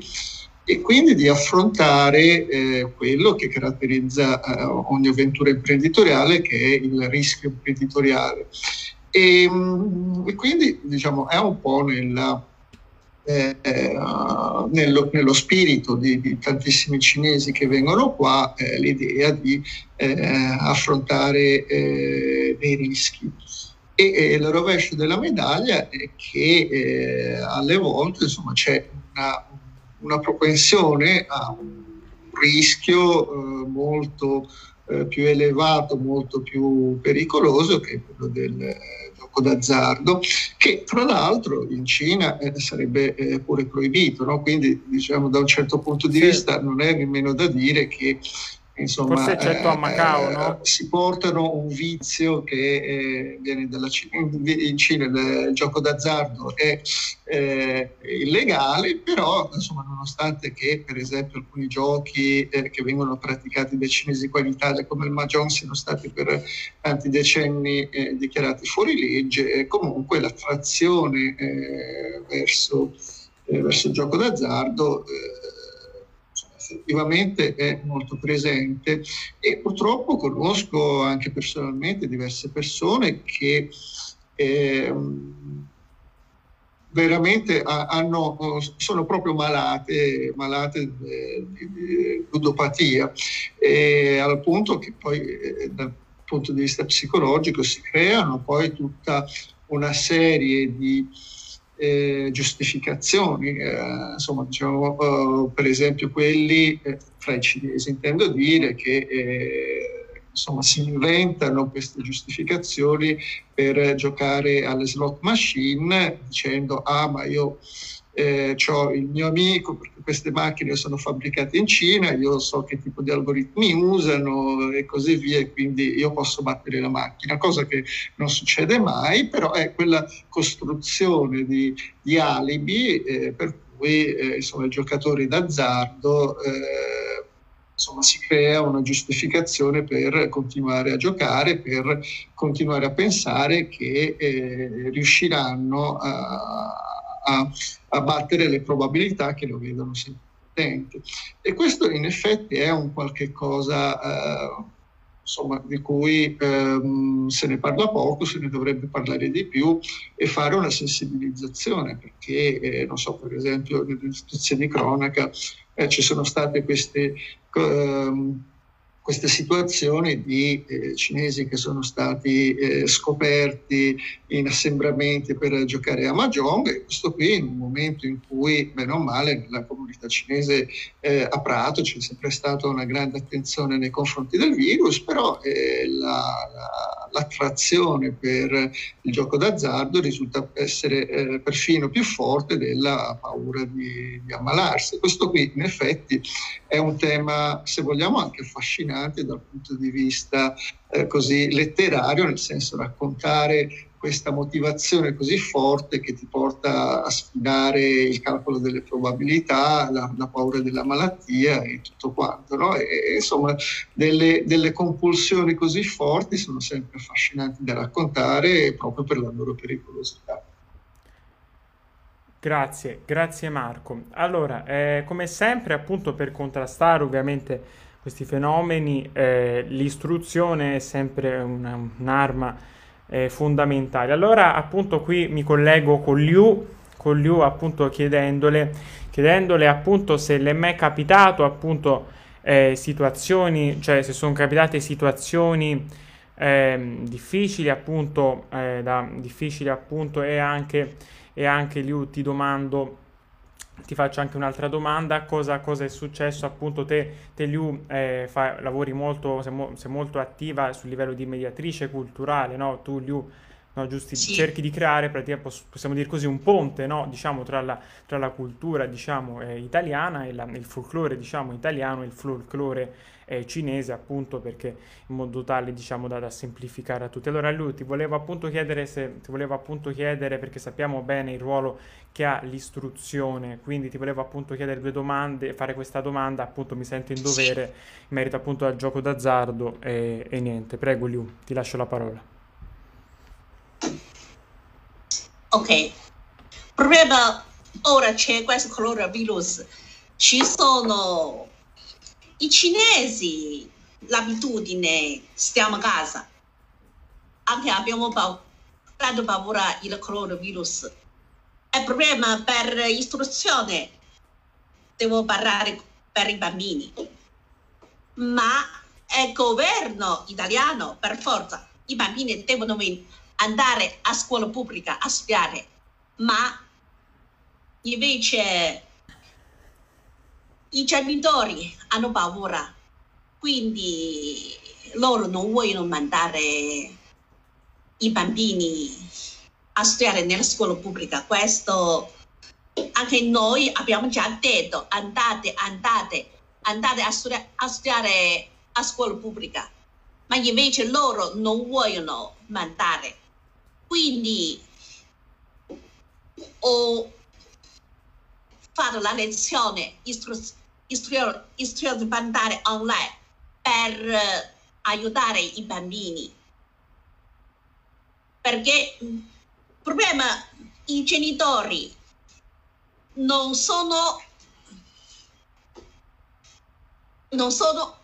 e quindi di affrontare eh, quello che caratterizza eh, ogni avventura imprenditoriale che è il rischio imprenditoriale. E, mm, e quindi diciamo è un po' nella, eh, nello, nello, spirito di, di, tantissimi cinesi che vengono qua eh, l'idea di eh, affrontare eh, dei rischi. E, e il rovescio della medaglia è che eh, alle volte insomma, c'è una, una, propensione a un rischio eh, molto eh, più elevato, molto più pericoloso che quello del eh, gioco d'azzardo, che tra l'altro in Cina eh, sarebbe eh, pure proibito. No? Quindi diciamo da un certo punto di sì. vista non è nemmeno da dire che Insomma, Forse eccetto a Macao, eh, no? Si portano un vizio che eh, viene dalla Cina. In Cina il, gioco d'azzardo è eh, illegale, però insomma, nonostante che per esempio alcuni giochi eh, che vengono praticati dai cinesi qua in Italia come il Mahjong siano stati per tanti decenni eh, dichiarati fuori legge, eh, comunque l'attrazione verso, verso, il gioco d'azzardo effettivamente è molto presente e purtroppo conosco anche personalmente diverse persone che eh, veramente hanno, sono proprio malate, malate di ludopatia, e al punto che poi eh, dal punto di vista psicologico si creano poi tutta una serie di eh, giustificazioni, eh, insomma, diciamo, uh, per esempio quelli eh, fra i cinesi, intendo dire che eh, insomma, si inventano queste giustificazioni per giocare alle slot machine dicendo ah ma io eh, ho il mio amico, perché queste macchine sono fabbricate in Cina, io so che tipo di algoritmi usano e così via, quindi io posso battere la macchina, cosa che non succede mai, però è quella costruzione di, di alibi eh, per cui eh, insomma, i giocatori d'azzardo eh, insomma, si crea una giustificazione per continuare a giocare, per continuare a pensare che eh, riusciranno a a, a le probabilità che lo vedono sempre. E questo in effetti è un qualche cosa eh, insomma, di cui ehm, se ne parla poco, se ne dovrebbe parlare di più e fare una sensibilizzazione, perché eh, non so, per esempio, nelle notizie cronaca eh, ci sono state queste... Ehm, queste situazioni di eh, cinesi che sono stati eh, scoperti in assembramenti per giocare a Mahjong e questo qui in un momento in cui, bene o male, nella comunità cinese eh, a Prato c'è sempre stata una grande attenzione nei confronti del virus, però eh, la, la, l'attrazione per il gioco d'azzardo risulta essere eh, perfino più forte della paura di, di ammalarsi. Questo qui in effetti è un tema, se vogliamo, anche affascinante dal punto di vista eh, così letterario, nel senso raccontare questa motivazione così forte che ti porta a sfidare il calcolo delle probabilità, la, la paura della malattia e tutto quanto. No? E, insomma, delle, delle, compulsioni così forti sono sempre affascinanti da raccontare proprio per la loro pericolosità. Grazie, grazie Marco. Allora, eh, come sempre, appunto per contrastare ovviamente questi fenomeni, eh, l'istruzione è sempre una, un'arma eh, fondamentali. Allora appunto qui mi collego con Liu, con Liu appunto chiedendole, chiedendole appunto se le è mai capitato appunto eh, situazioni, cioè se sono capitate situazioni eh, difficili appunto, eh, da, difficili appunto e anche, e anche Liu ti domando ti faccio anche un'altra domanda, cosa, cosa è successo appunto te, te Liu, eh, fa, lavori molto, sei, mo, sei, molto attiva sul livello di mediatrice culturale, no? Tu Liu, no, giusti, sì. cerchi di creare, possiamo dire così, un ponte, no? diciamo, tra, la, tra la cultura diciamo, eh, italiana e la, il folklore diciamo, italiano e il folklore eh, cinese appunto perché in modo tale diciamo da, da, semplificare a tutti. Allora lui ti volevo appunto chiedere se ti volevo appunto chiedere perché sappiamo bene il ruolo che ha l'istruzione, quindi ti volevo appunto chiedere due domande, fare questa domanda, appunto mi sento in dovere in merito appunto al gioco d'azzardo e, e niente. Prego Liu, ti lascio la parola. Ok, problema ora c'è questo coronavirus, ci sono i cinesi l'abitudine stiamo a casa, anche abbiamo tanto paura il coronavirus. Il problema per istruzione, devo parlare per i bambini, ma il governo italiano per forza, i bambini devono andare a scuola pubblica a studiare, ma invece i genitori hanno paura, quindi loro non vogliono mandare i bambini a studiare nella scuola pubblica. Questo anche noi abbiamo già detto, andate, andate, andate a studiare a, studiare a scuola pubblica, ma invece loro non vogliono mandare. Quindi ho fatto la lezione istruzione istruzione, istruzione mandare online per uh, aiutare i bambini. Perché il problema i genitori non sono non sono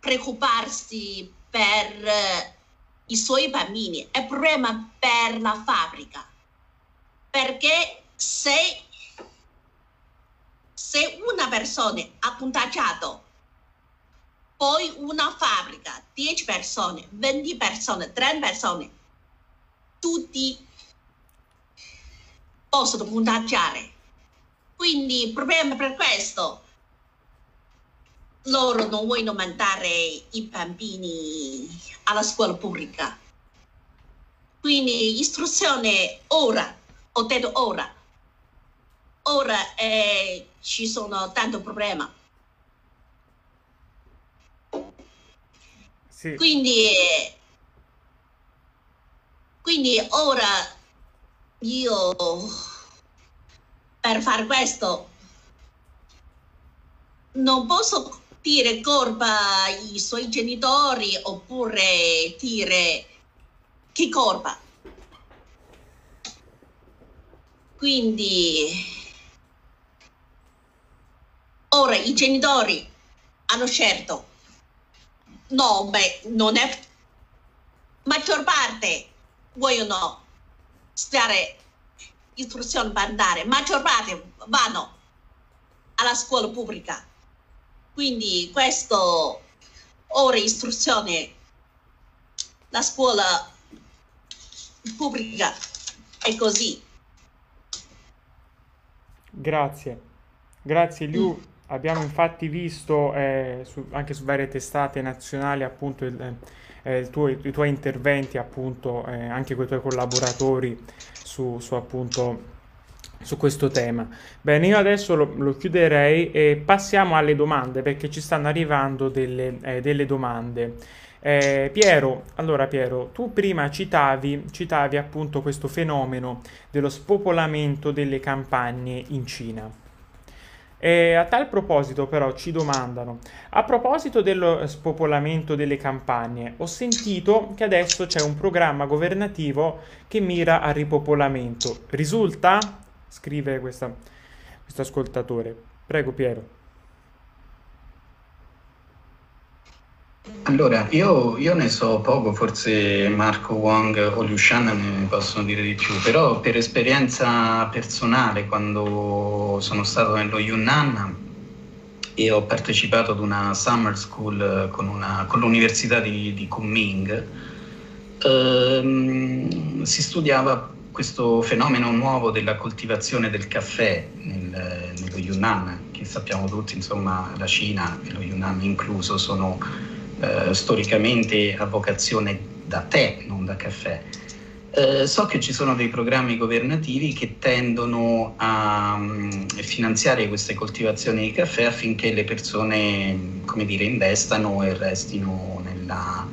preoccuparsi per uh, i suoi bambini, è problema per la fabbrica. Perché se se una persona ha contagiato, poi una fabbrica, 10 persone, 20 persone, 30 persone, tutti possono contagiare. Quindi il problema per questo, loro non vogliono mandare i bambini alla scuola pubblica. Quindi istruzione ora, ho detto ora, ora eh, ci sono tanti problemi. Sì. Quindi, quindi ora io per fare questo non posso dire colpa ai suoi genitori oppure dire che colpa. Quindi Ora i genitori hanno scelto, no, beh, non è, maggior parte vogliono studiare istruzione per andare, maggior parte vanno alla scuola pubblica. Quindi questo ora istruzione, la scuola pubblica è così. Grazie, grazie Liu. Abbiamo infatti visto eh, su, anche su varie testate nazionali appunto il, eh, tuo, i tuoi interventi appunto eh, anche con i tuoi collaboratori su, su appunto su questo tema. Bene, io adesso lo, lo, chiuderei e passiamo alle domande perché ci stanno arrivando delle, eh, delle domande. Eh, Piero, allora Piero, tu prima citavi, citavi appunto questo fenomeno dello spopolamento delle campagne in Cina. E a tal proposito però ci domandano, a proposito dello spopolamento delle campagne, ho sentito che adesso c'è un programma governativo che mira al ripopolamento. Risulta? Scrive questo ascoltatore. Prego Piero. Allora, io, io, ne so poco, forse Marco Wong o Shan ne possono dire di più, però per esperienza personale, quando sono stato nello Yunnan e ho partecipato ad una summer school con, una, con l'università di, di Kunming, ehm, si studiava questo fenomeno nuovo della coltivazione del caffè nel, nello Yunnan, che sappiamo tutti, insomma, la Cina e lo Yunnan incluso sono eh, storicamente a vocazione da tè, non da caffè. Eh, so che ci sono dei programmi governativi che tendono a um, finanziare queste coltivazioni di caffè affinché le persone, come dire, investano e restino nella,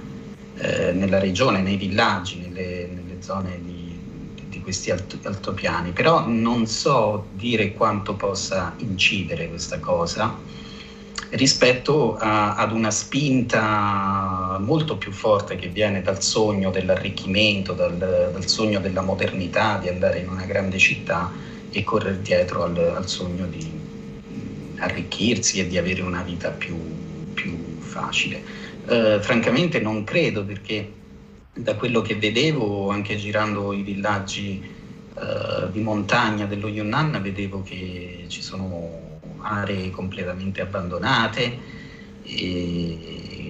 eh, nella regione, nei villaggi, nelle, nelle zone di, di questi alt- altopiani. Però non so dire quanto possa incidere questa cosa rispetto a, ad una spinta molto più forte che viene dal sogno dell'arricchimento, dal, dal, sogno della modernità, di andare in una grande città e correre dietro al, al sogno di arricchirsi e di avere una vita più, più facile. Eh, francamente non credo perché da quello che vedevo anche girando i villaggi eh, di montagna dello Yunnan vedevo che ci sono aree completamente abbandonate,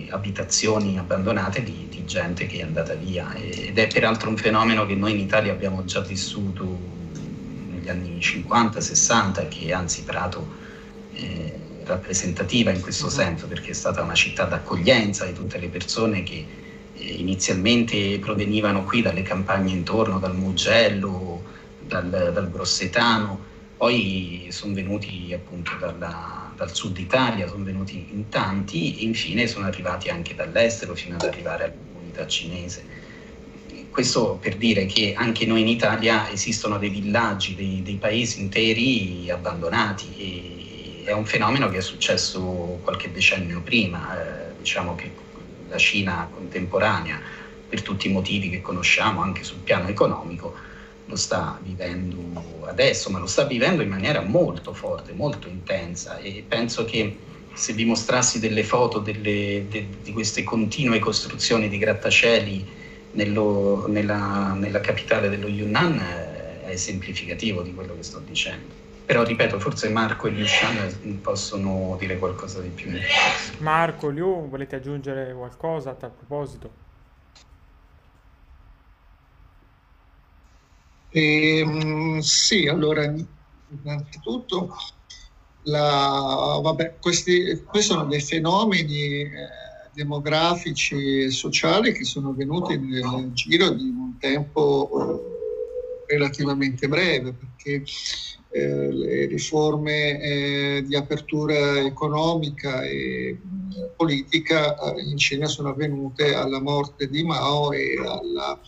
abitazioni abbandonate di, di, gente che è andata via. Ed è peraltro un fenomeno che noi in Italia abbiamo già vissuto negli anni 50-60 che anzi Prato è rappresentativa in questo senso perché è stata una città d'accoglienza di tutte le persone che eh, inizialmente provenivano qui dalle campagne intorno, dal Mugello, dal, dal Grossetano poi sono venuti appunto dalla, dal sud Italia, sono venuti in tanti e infine sono arrivati anche dall'estero fino ad arrivare alla comunità cinese. Questo per dire che anche noi in Italia esistono dei villaggi, dei, dei paesi interi abbandonati è un fenomeno che è successo qualche decennio prima, eh, diciamo che la Cina contemporanea, per tutti i motivi che conosciamo anche sul piano economico, lo sta vivendo adesso, ma lo sta vivendo in maniera molto forte, molto intensa e penso che se vi mostrassi delle foto delle, de, di queste continue costruzioni di grattacieli nello, nella, nella, capitale dello Yunnan eh, è esemplificativo di quello che sto dicendo. Però ripeto, forse Marco e Liu Shan possono dire qualcosa di più. Marco, Liu, volete aggiungere qualcosa a tal proposito? E, ehm, sì, allora, innanzitutto, la, vabbè, questi, questi, sono dei fenomeni eh, demografici e sociali che sono venuti nel giro di un tempo eh, relativamente breve, perché eh, le riforme eh, di apertura economica e politica eh, in Cina sono avvenute alla morte di Mao e alla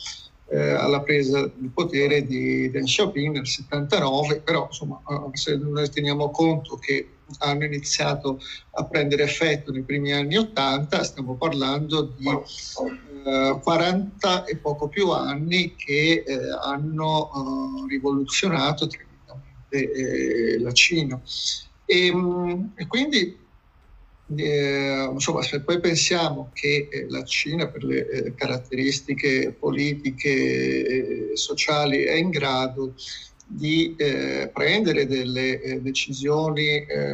eh, alla presa del potere di Deng Xiaoping nel 79, però insomma, eh, se noi teniamo conto che hanno iniziato a prendere effetto nei primi anni 80, stiamo parlando di eh, 40 e poco più anni che eh, hanno eh, rivoluzionato tremendamente la Cina. E, mm, e quindi eh, insomma, se poi pensiamo che eh, la Cina, per le eh, caratteristiche politiche e sociali, è in grado di eh, prendere delle eh, decisioni eh,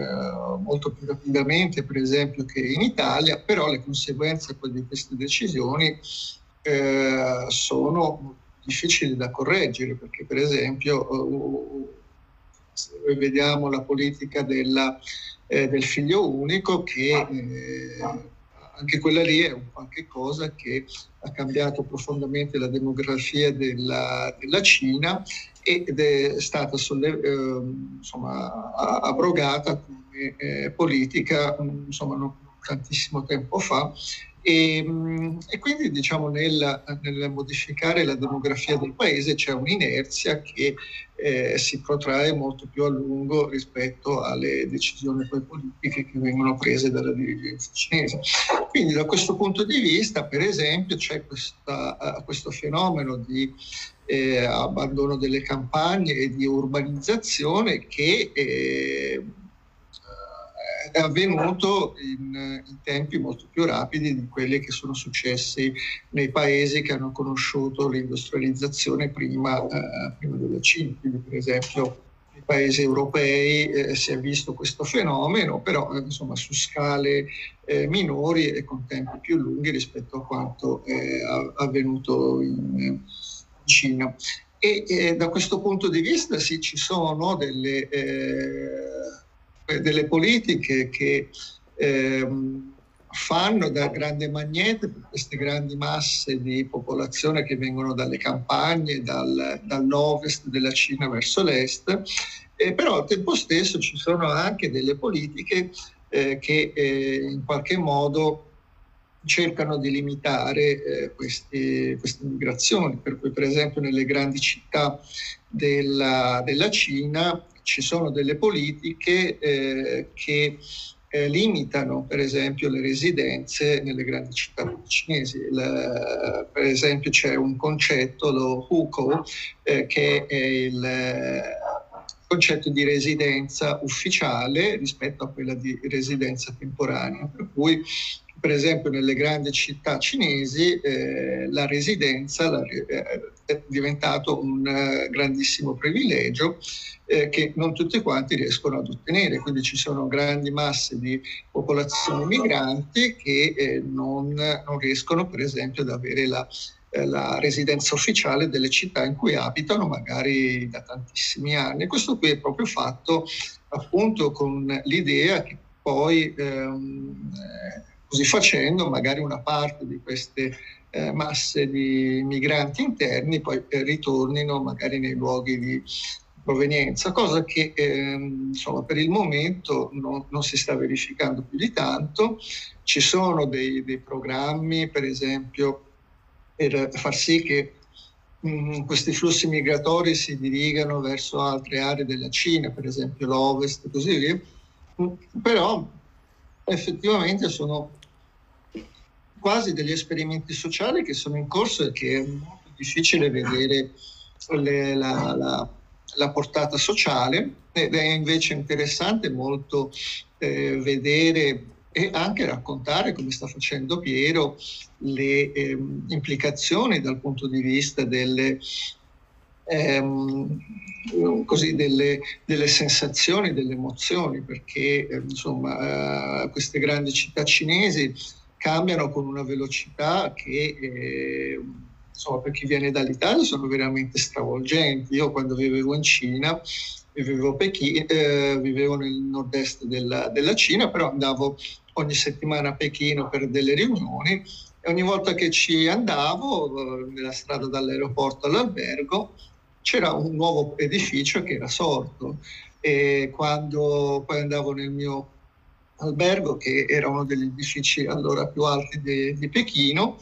molto più rapidamente, per esempio, che in Italia, però le conseguenze di queste decisioni eh, sono difficili da correggere, perché per esempio se noi vediamo la politica della, eh, del figlio unico che eh, anche quella lì è un qualche cosa che ha cambiato profondamente la demografia della, della Cina ed è stata solle, eh, insomma, abrogata come eh, politica insomma, non tantissimo tempo fa. E, e, quindi diciamo nel, nel, modificare la demografia del paese c'è un'inerzia che eh, si protrae molto più a lungo rispetto alle decisioni poi politiche che vengono prese dalla dirigenza cinese. Quindi da questo punto di vista, per esempio, c'è questa, uh, questo fenomeno di eh, abbandono delle campagne e di urbanizzazione che eh, è avvenuto in, in, tempi molto più rapidi di quelli che sono successi nei paesi che hanno conosciuto l'industrializzazione prima, eh, prima della Cina. Quindi, per esempio, nei paesi europei eh, si è visto questo fenomeno, però eh, insomma, su scale eh, minori e con tempi più lunghi rispetto a quanto è avvenuto in Cina. E, da questo punto di vista sì, ci sono delle eh, delle politiche che ehm, fanno da grande magnete per queste grandi masse di popolazione che vengono dalle campagne, dal, dall'ovest della Cina verso l'est, eh, però al tempo stesso ci sono anche delle politiche eh, che eh, in qualche modo cercano di limitare eh, questi, queste migrazioni, per cui per esempio nelle grandi città della, della Cina ci sono delle politiche eh, che eh, limitano per esempio le residenze nelle grandi città cinesi. Il, per esempio c'è un concetto, lo Hukou, eh, che è il eh, concetto di residenza ufficiale rispetto a quella di residenza temporanea, per cui per esempio nelle grandi città cinesi eh, la residenza la, eh, è diventato un uh, grandissimo privilegio eh, che non tutti quanti riescono ad ottenere, quindi ci sono grandi masse di popolazioni migranti che eh, non, non, riescono per esempio ad avere la, eh, la residenza ufficiale delle città in cui abitano magari da tantissimi anni. Questo qui è proprio fatto appunto con l'idea che poi ehm, così facendo magari una parte di queste eh, masse di migranti interni poi eh, ritornino magari nei luoghi di provenienza, cosa che eh, insomma, per il momento non, non, si sta verificando più di tanto. Ci sono dei, dei programmi, per esempio, per far sì che mm, questi flussi migratori si dirigano verso altre aree della Cina, per esempio l'Ovest e così via, mm, però effettivamente sono quasi degli esperimenti sociali che sono in corso e che è molto difficile vedere le, la, la, la, portata sociale. Ed è invece interessante molto eh, vedere e anche raccontare, come sta facendo Piero, le eh, implicazioni dal punto di vista delle, ehm, così, delle, delle, sensazioni, delle emozioni, perché eh, insomma, eh, queste grandi città cinesi cambiano con una velocità che eh, insomma, per chi viene dall'Italia sono veramente stravolgenti. Io quando vivevo in Cina, vivevo, Pechino, eh, vivevo nel nord-est della, della, Cina, però andavo ogni settimana a Pechino per delle riunioni e ogni volta che ci andavo, eh, nella strada dall'aeroporto all'albergo, c'era un nuovo edificio che era sorto e quando poi andavo nel mio albergo, che era uno degli edifici allora più alti di, di Pechino.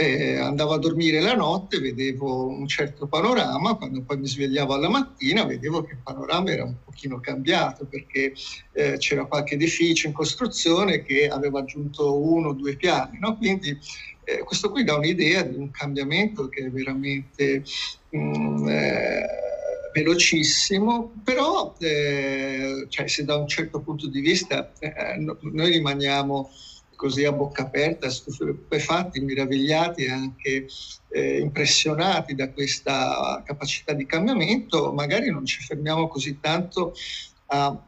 Eh, andavo a dormire la notte, vedevo un certo panorama, quando poi mi svegliavo alla mattina vedevo che il panorama era un pochino cambiato perché eh, c'era qualche edificio in costruzione che aveva aggiunto uno o due piani, no? quindi eh, questo qui dà un'idea di un cambiamento che è veramente... Mm, eh, velocissimo, però eh, cioè, se da un certo punto di vista eh, no, noi rimaniamo così a bocca aperta, stupefatti, meravigliati e anche eh, impressionati da questa capacità di cambiamento, magari non ci fermiamo così tanto a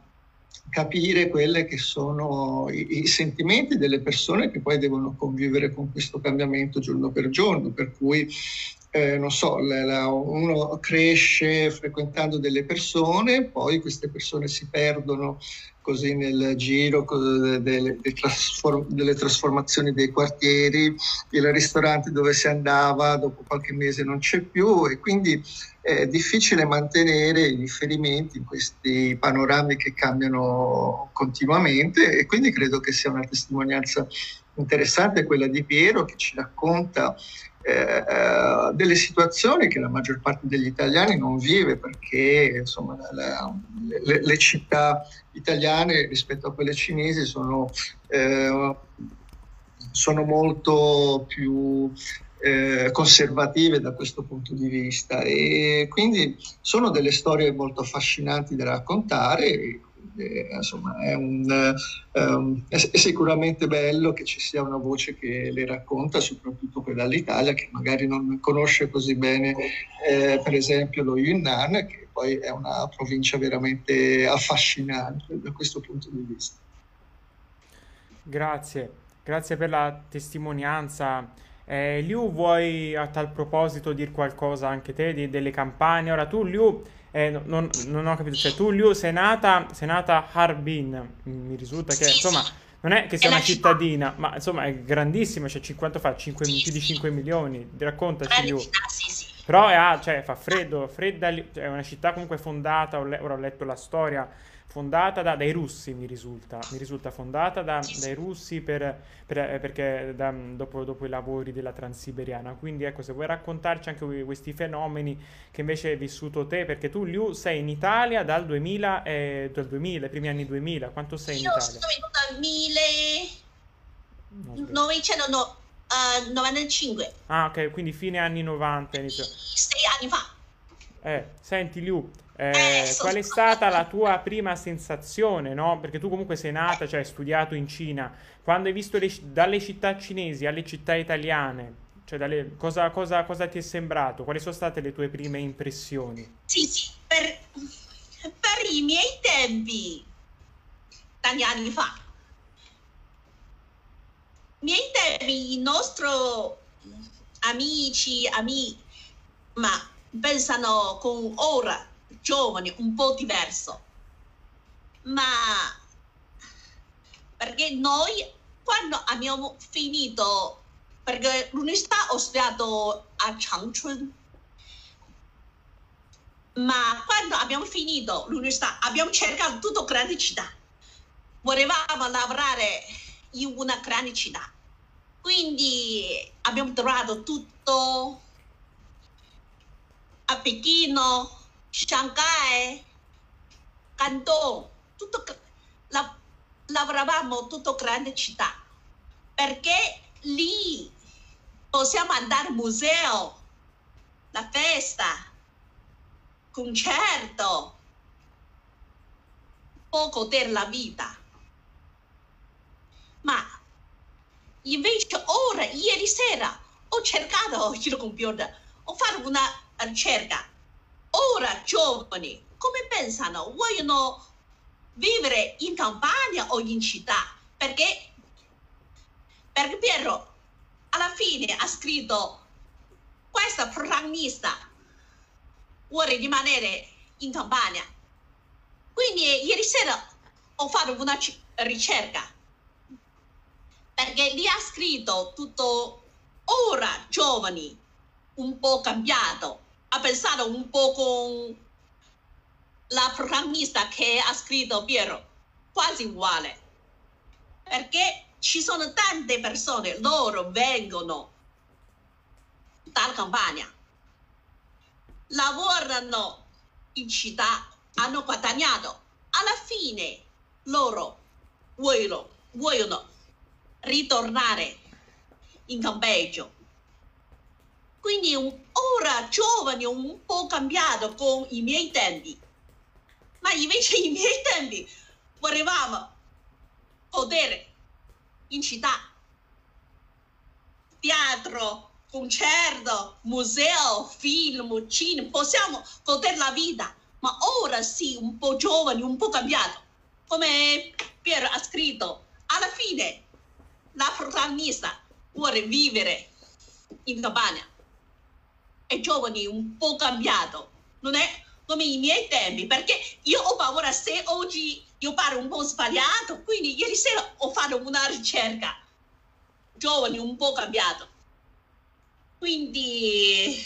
capire quelli che sono i, i, sentimenti delle persone che poi devono convivere con questo cambiamento giorno per giorno, per cui eh, non so, la, la, uno cresce frequentando delle persone, poi queste persone si perdono così nel giro delle, delle, trasformazioni dei quartieri, il ristorante dove si andava dopo qualche mese non c'è più e quindi è difficile mantenere i riferimenti in questi panorami che cambiano continuamente e quindi credo che sia una testimonianza interessante quella di Piero che ci racconta eh, eh, delle situazioni che la maggior parte degli italiani non vive perché insomma, la, le, le, città italiane rispetto a quelle cinesi sono, eh, sono molto più eh, conservative da questo punto di vista. E quindi sono delle storie molto affascinanti da raccontare eh, insomma, è, un, um, è, sicuramente bello che ci sia una voce che le racconta, soprattutto quella dall'Italia, che magari non conosce così bene, eh, per esempio, lo Yunnan, che poi è una provincia veramente affascinante da questo punto di vista. Grazie, grazie per la testimonianza. Eh, Liu, vuoi a tal proposito dire qualcosa anche te di, delle campagne? Ora tu, Liu, eh, non, non, ho capito, cioè tu Liu sei nata, sei nata Harbin, mi risulta che insomma non è che sia una cittadina, ma insomma è grandissima, cioè 50 fa? 5, più di 5 milioni, raccontaci Liu. Però è, cioè, fa freddo, fredda, è una città comunque fondata, ora ho letto la storia, fondata da, dai russi, mi risulta, mi risulta fondata da, dai russi per, per, eh, perché da, dopo, dopo, i lavori della Transiberiana. Quindi ecco, se vuoi raccontarci anche questi fenomeni che invece hai vissuto te, perché tu Liu sei in Italia dal 2000, eh, dal 2000 i primi anni 2000, quanto sei in Io Italia? Io sono nel 1995. Ah, ok, quindi fine anni 90 inizio. Sei anni fa. Eh, senti Liu, eh, qual è stata la tua prima sensazione, no? Perché tu comunque sei nata, cioè hai studiato in Cina, quando hai visto le, dalle città cinesi alle città italiane, cioè dalle, cosa, cosa, cosa, ti è sembrato? Quali sono state le tue prime impressioni? Sì, sì, per, per i miei tempi, tanti anni fa, i miei tempi, i nostri amici, amici, ma pensano con ora giovani, un po' diverso. Ma perché noi quando abbiamo finito, perché l'università ho studiato a Changchun, ma quando abbiamo finito l'università abbiamo cercato tutto grande città. Volevamo lavorare in una grande città. Quindi abbiamo trovato tutto a Pechino, Shanghai, Canton, tutto, la, lavoravamo tutto grande città, perché lì possiamo andare al museo, la festa, concerto, poco della vita. Ma invece ora, ieri sera, ho cercato [LAUGHS] il computer, ho fatto una ricerca Ora giovani, come pensano? Vogliono vivere in campagna o in città? Perché, perché Piero alla fine ha scritto questa protagonista vuole rimanere in campagna. Quindi ieri sera ho fatto una ricerca perché lì ha scritto tutto ora giovani un po' cambiato ha pensato un po' con la protagonista che ha scritto Piero, quasi uguale, perché ci sono tante persone, loro vengono dalla campagna, lavorano in città, hanno guadagnato, alla fine loro vogliono, vogliono ritornare in campeggio quindi ora giovane un po' cambiato con i miei tempi, ma invece i miei tempi volevamo poter in città. Teatro, concerto, museo, film, cinema, possiamo godere la vita, ma ora sì, un po' giovani, un po' cambiato. Come Piero ha scritto, alla fine la protagonista vuole vivere in campagna. È giovane, un po' cambiato, non è come i miei tempi, perché io ho paura se oggi io parlo un po' sbagliato, quindi ieri sera ho fatto una ricerca, giovani un po' cambiato. Quindi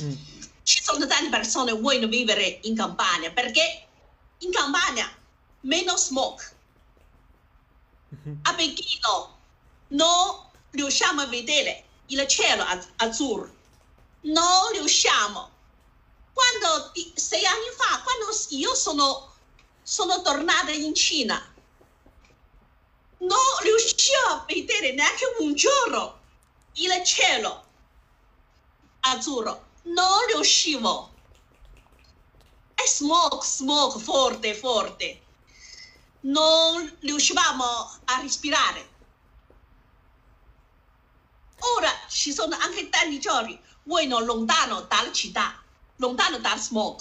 mm. ci sono tante persone che vogliono vivere in campagna perché in campagna meno smoke. Mm-hmm. A Pechino non riusciamo a vedere il cielo azzurro. Non riusciamo. Quando sei anni fa, quando io sono, sono tornata in Cina, non riuscivo a vedere neanche un giorno il cielo azzurro. Non riuscivo. È smoke, smoke forte, forte. Non riuscivamo a respirare Ora ci sono anche tanti giorni, voi non lontano dalla città, lontano dal smog.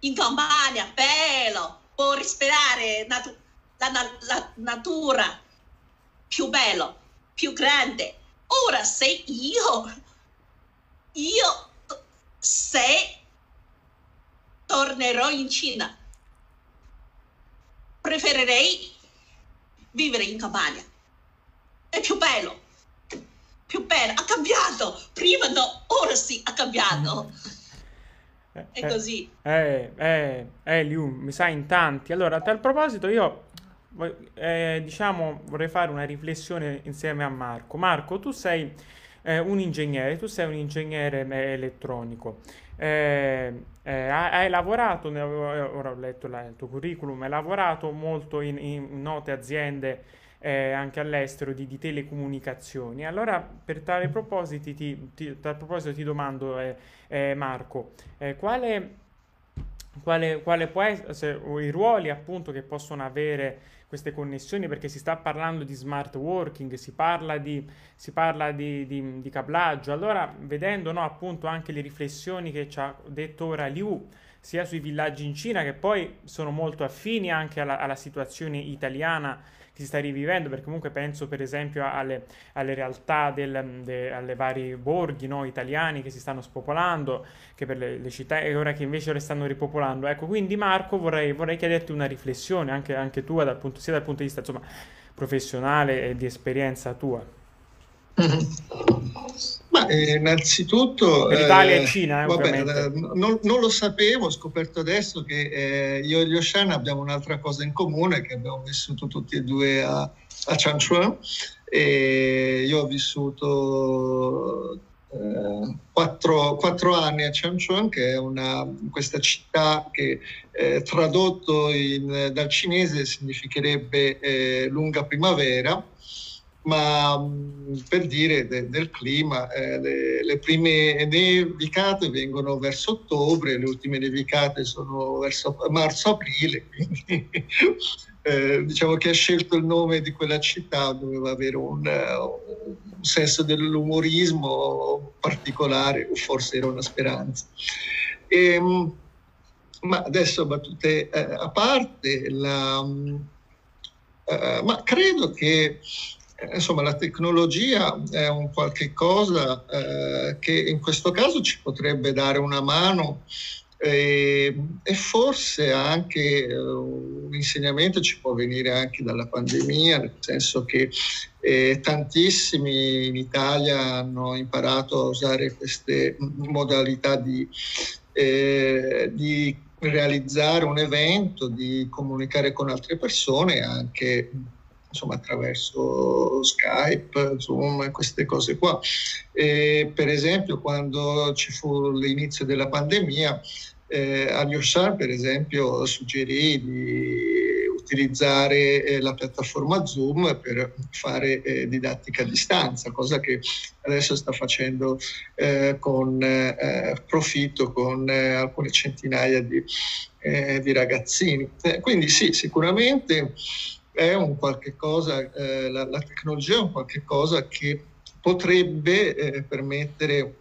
In campagna, bello, può respirare natu- la, la natura più bello, più grande. Ora se io, io, se tornerò in Cina, preferirei vivere in campagna è più bello, più bello, ha cambiato, prima no, ora sì, ha cambiato. Eh, è così. Eh, eh, eh, Liu, mi sa in tanti. Allora, a tal proposito io, eh, diciamo, vorrei fare una riflessione insieme a Marco. Marco, tu sei eh, un ingegnere, tu sei un ingegnere eh, elettronico. Eh, eh, hai lavorato, ora ho letto il tuo curriculum, hai lavorato molto in, in note aziende eh, anche all'estero di, di, telecomunicazioni. Allora, per tale proposito ti, ti, tal proposito ti domando, eh, eh, Marco, eh, quale, quale, quale può essere i ruoli appunto che possono avere queste connessioni perché si sta parlando di smart working, si parla di, si parla di, di, di cablaggio. Allora, vedendo no, appunto anche le riflessioni che ci ha detto ora Liu, sia sui villaggi in Cina che poi sono molto affini anche alla, alla situazione italiana si sta rivivendo, perché comunque penso per esempio alle, alle realtà, del, de, alle vari borghi no, italiani che si stanno spopolando, che per le, le, città e ora che invece le stanno ripopolando. Ecco, quindi Marco vorrei, vorrei chiederti una riflessione, anche, anche tua, dal punto, sia dal punto di vista insomma, professionale e di esperienza tua. Ma eh, innanzitutto... Per Italia eh, e Cina, eh, vabbè, eh, non, non, lo sapevo, ho scoperto adesso che eh, io e Lioshan abbiamo un'altra cosa in comune, che abbiamo vissuto tutti e due a, a Changchuan e io ho vissuto eh, quattro, quattro, anni a Changchuan, che è una, questa città che tradotto in, dal cinese significherebbe lunga primavera ma mm, per dire de, del clima, eh, le, le, prime nevicate vengono verso ottobre, le ultime nevicate sono verso marzo-aprile, [LAUGHS] quindi eh, diciamo che ha scelto il nome di quella città, doveva avere un, un senso dell'umorismo particolare, o forse era una speranza. E, ehm, ma adesso battute eh, a parte, la, uh, ma credo che insomma la tecnologia è un qualche cosa eh, che in questo caso ci potrebbe dare una mano eh, e forse anche eh, un insegnamento ci può venire anche dalla pandemia, nel senso che eh, tantissimi in Italia hanno imparato a usare queste modalità di, eh, di realizzare un evento, di comunicare con altre persone anche insomma, attraverso Skype, Zoom, queste cose qua. E, per esempio, quando ci fu l'inizio della pandemia, eh, a Yoshar, per esempio, suggerì di utilizzare eh, la piattaforma Zoom per fare eh, didattica a distanza, cosa che adesso sta facendo eh, con eh, profitto con eh, alcune centinaia di, eh, di ragazzini. quindi sì, sicuramente è un qualche cosa, la, la, tecnologia è un qualche cosa che potrebbe permettere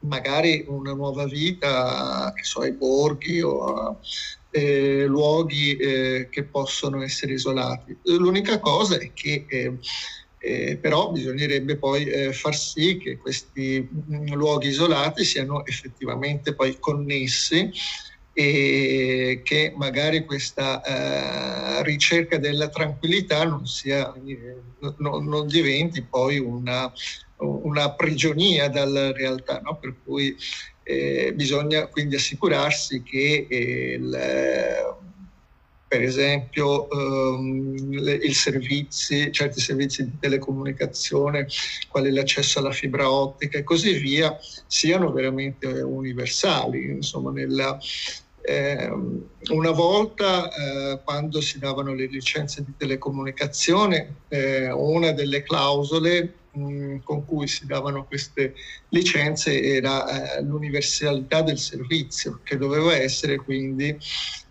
magari una nuova vita, che so, ai borghi o a eh, luoghi eh, che possono essere isolati. L'unica cosa è che eh, eh però bisognerebbe poi eh, far sì che questi mh, mm, luoghi isolati siano effettivamente poi connessi e che magari questa eh, ricerca della tranquillità non, sia, non, non diventi poi una, una prigionia dalla realtà, no? per cui eh, bisogna quindi assicurarsi che il, per esempio ehm, le, servizi, certi servizi di telecomunicazione, quali l'accesso alla fibra ottica e così via, siano veramente universali. Insomma, nella, eh, una volta eh, quando si davano le licenze di telecomunicazione, eh, una delle clausole mh, con cui si davano queste licenze era eh, l'universalità del servizio, che doveva essere quindi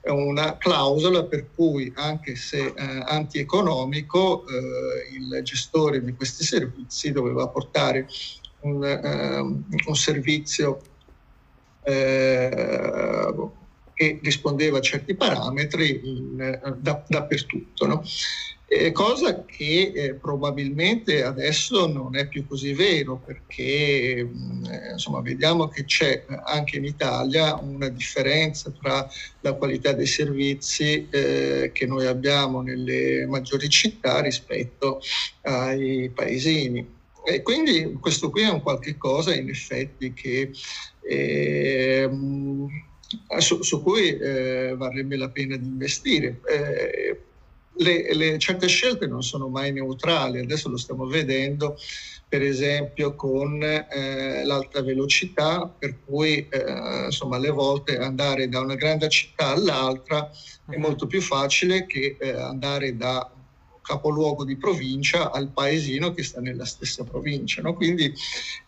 una clausola per cui anche se eh, antieconomico eh, il gestore di questi servizi doveva portare un, ehm, un servizio eh, che rispondeva a certi parametri in, da, dappertutto. No? Eh, cosa che eh, probabilmente adesso non è più così vero perché mh, eh, insomma, vediamo che c'è anche in Italia una differenza tra la qualità dei servizi eh, che noi abbiamo nelle maggiori città rispetto ai paesini. E quindi questo qui è un qualche cosa in effetti che ehm, su, su, cui eh, varrebbe la pena di investire. Eh, le, le, certe scelte non sono mai neutrali, adesso lo stiamo vedendo per esempio con eh, l'alta velocità, per cui eh, insomma alle volte andare da una grande città all'altra è mhm. molto più facile che eh, andare da capoluogo di provincia al paesino che sta nella stessa provincia. No? Quindi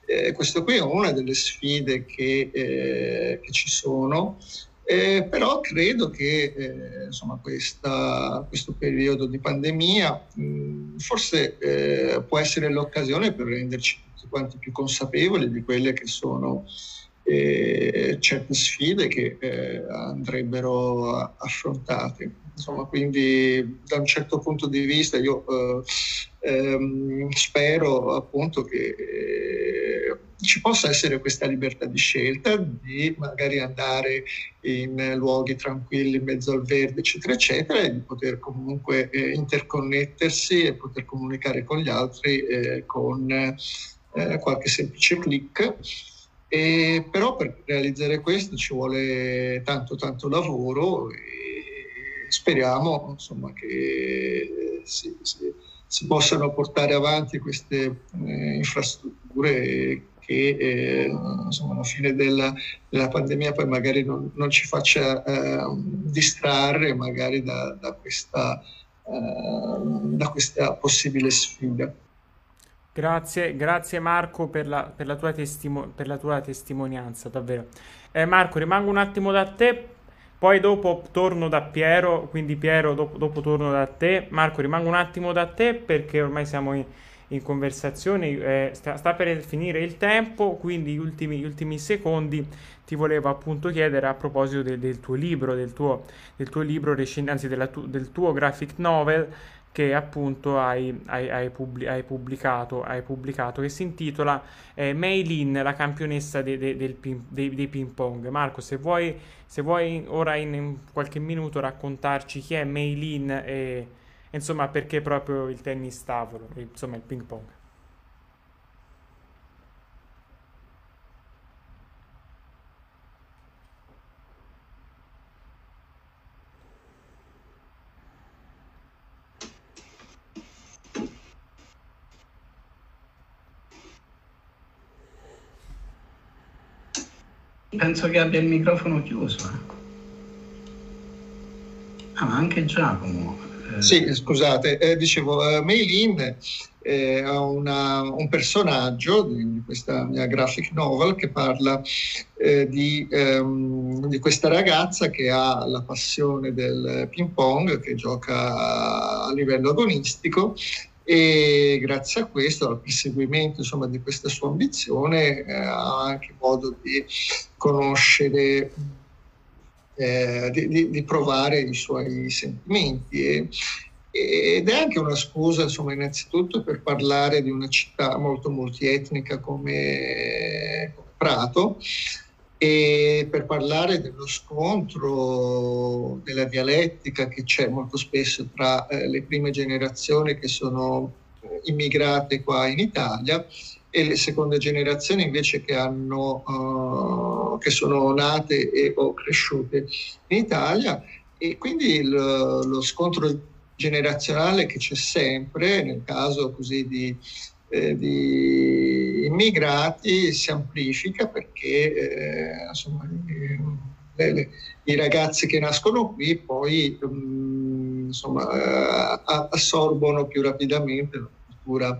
eh, questo qui è una delle sfide che, eh, che ci sono eh, però credo che eh, insomma, questa, questo periodo di pandemia mh, forse eh, può essere l'occasione per renderci tutti quanti più consapevoli di quelle che sono eh, certe sfide che eh, andrebbero affrontate. Insomma, quindi da un certo punto di vista io eh, ehm, spero appunto che ci possa essere questa libertà di scelta di magari andare in luoghi tranquilli in mezzo al verde, eccetera, eccetera, e di poter comunque eh, interconnettersi e poter comunicare con gli altri eh, con eh, qualche semplice clic. E, però per realizzare questo ci vuole tanto tanto lavoro e speriamo insomma, che si, si, si possano portare avanti queste eh, infrastrutture che eh, insomma, alla fine della, della, pandemia poi magari non, non ci faccia eh, distrarre magari da, da, questa, eh, da questa possibile sfida. Grazie, grazie Marco per la, per la, tua, testimo- per la tua, testimonianza, davvero. Eh, Marco, rimango un attimo da te, poi dopo torno da Piero, quindi Piero dopo, dopo torno da te. Marco, rimango un attimo da te perché ormai siamo in in conversazione, eh, sta, sta, per finire il tempo, quindi gli ultimi, gli ultimi, secondi ti volevo appunto chiedere a proposito del, del tuo libro, del tuo, del tuo libro, anzi tu, del tuo graphic novel che appunto hai, hai, hai, pubblic- hai pubblicato, pubblicato, che si intitola eh, Mei Lin, la campionessa de, de, del ping, dei, dei, ping pong. Marco, se vuoi, se vuoi ora in, in, qualche minuto raccontarci chi è Mei Lin e insomma perché proprio il tennis tavolo, insomma il ping pong. Penso che abbia il microfono chiuso. Eh. Ah, ma anche Giacomo Eh... Sì, scusate, eh, dicevo, uh, Maylin eh, ha un personaggio di, di, questa mia graphic novel che parla eh, di, ehm, di, questa ragazza che ha la passione del ping pong, che gioca a livello agonistico e grazie a questo, al perseguimento insomma, di questa sua ambizione, eh, ha anche modo di conoscere, eh, di, di, provare i suoi sentimenti. E, ed è anche una scusa, insomma, innanzitutto per parlare di una città molto multietnica come Prato e per parlare dello scontro, della dialettica che c'è molto spesso tra eh, le prime generazioni che sono eh, immigrate qua in Italia e le seconde generazioni invece che, hanno, uh, che sono nate e o cresciute in Italia. E quindi il, lo scontro generazionale che c'è sempre nel caso così di, eh, di immigrati si amplifica perché eh, insomma, le, le, i ragazzi che nascono qui poi um, insomma, uh, assorbono più rapidamente la cultura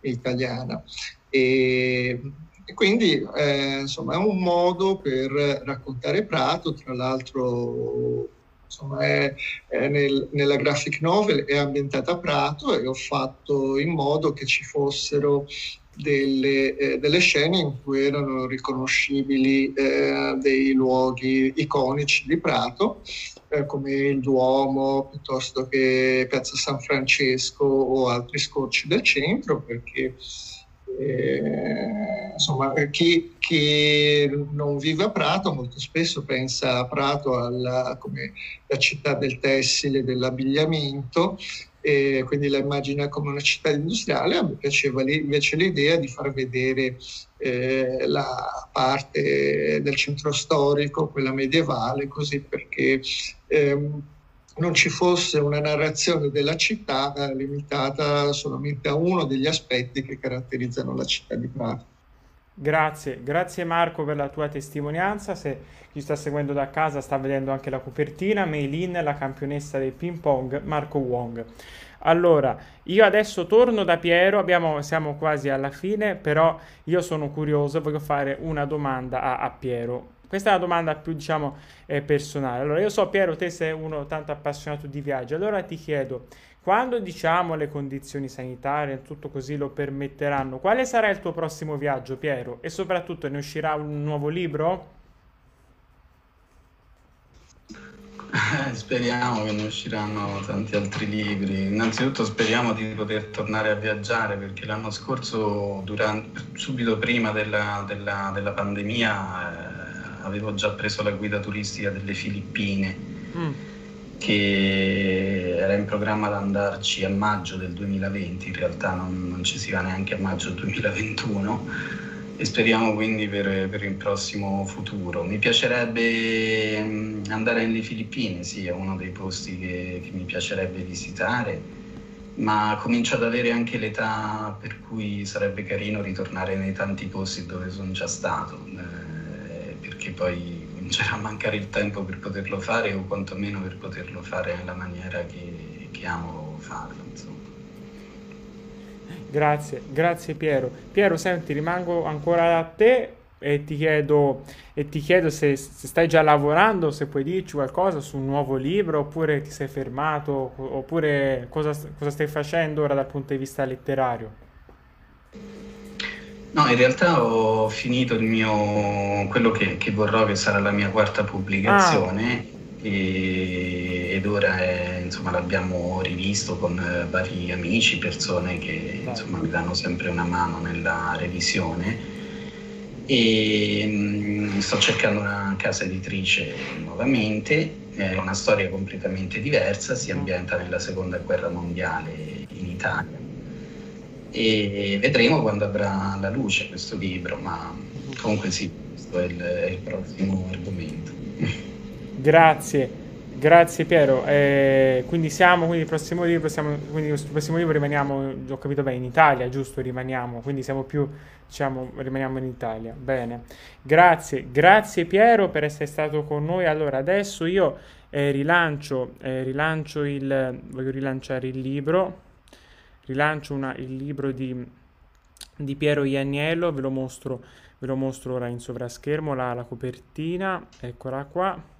italiana. E, e quindi eh, insomma, è un modo per raccontare Prato, tra l'altro insomma, è, è nel, nella graphic novel è ambientata a Prato e ho fatto in modo che ci fossero delle, eh, delle scene in cui erano riconoscibili eh, dei luoghi iconici di Prato, eh, come il Duomo piuttosto che Piazza San Francesco o altri scorci del centro, perché eh, insomma, chi, chi, non vive a Prato molto spesso pensa a Prato alla, come la città del tessile, dell'abbigliamento, e quindi la immagina come una città industriale. A me piaceva invece l'idea di far vedere eh, la parte del centro storico, quella medievale, così perché ehm, non ci fosse una narrazione della città eh, limitata solamente a uno degli aspetti che caratterizzano la città di Prato. Grazie, grazie Marco per la tua testimonianza. Se chi sta seguendo da casa sta vedendo anche la copertina, Meilin, la campionessa del ping pong, Marco Wong. Allora, io adesso torno da Piero, abbiamo, siamo quasi alla fine, però io sono curioso, voglio fare una domanda a, a Piero. Questa è una domanda più, diciamo, eh, personale. Allora, io so, Piero, te sei uno tanto appassionato di viaggio, allora ti chiedo, quando, diciamo, le condizioni sanitarie e tutto così lo permetteranno, quale sarà il tuo prossimo viaggio, Piero? E soprattutto, ne uscirà un nuovo libro? speriamo che ne usciranno tanti altri libri. Innanzitutto speriamo di poter tornare a viaggiare perché l'anno scorso, durante, subito prima della, della, della pandemia, eh, avevo già preso la guida turistica delle Filippine, mm. che era in programma ad andarci a maggio del 2020, in realtà non, non ci si va neanche a maggio del 2021 e speriamo quindi per, per, il prossimo futuro. Mi piacerebbe mm, andare nelle Filippine, sì, è uno dei posti che, che mi piacerebbe visitare, ma comincio ad avere anche l'età per cui sarebbe carino ritornare nei tanti posti dove sono già stato. Poi comincerà a mancare il tempo per poterlo fare o quantomeno per poterlo fare nella maniera che, che amo farlo. Insomma. Grazie, grazie Piero. Piero, senti, rimango ancora a te e ti chiedo, e ti chiedo se, se, stai già lavorando, se puoi dirci qualcosa su un nuovo libro, oppure ti sei fermato, oppure cosa, cosa stai facendo ora dal punto di vista letterario. No, in realtà ho finito il mio, quello che, che vorrò che sarà la mia quarta pubblicazione. Ah. e, ed ora è, insomma, l'abbiamo rivisto con eh, vari amici, persone che insomma, mi danno sempre una mano nella revisione. E mh, mm, sto cercando una casa editrice nuovamente, è una storia completamente diversa, si ambienta nella seconda guerra mondiale in Italia e vedremo quando avrà la luce questo libro, ma comunque sì, questo è il, è il prossimo argomento. Grazie, Grazie Piero, eh, quindi siamo, quindi il prossimo libro, siamo, quindi il prossimo libro rimaniamo, ho capito bene, in Italia, giusto? Rimaniamo, quindi siamo più, diciamo, rimaniamo in Italia. Bene, grazie, grazie Piero per essere stato con noi. Allora, adesso io eh, rilancio, eh, rilancio il, voglio rilanciare il libro, rilancio una, il libro di, di Piero Ianiello, ve lo mostro, ve lo mostro ora in sovraschermo, la, la copertina, eccola qua.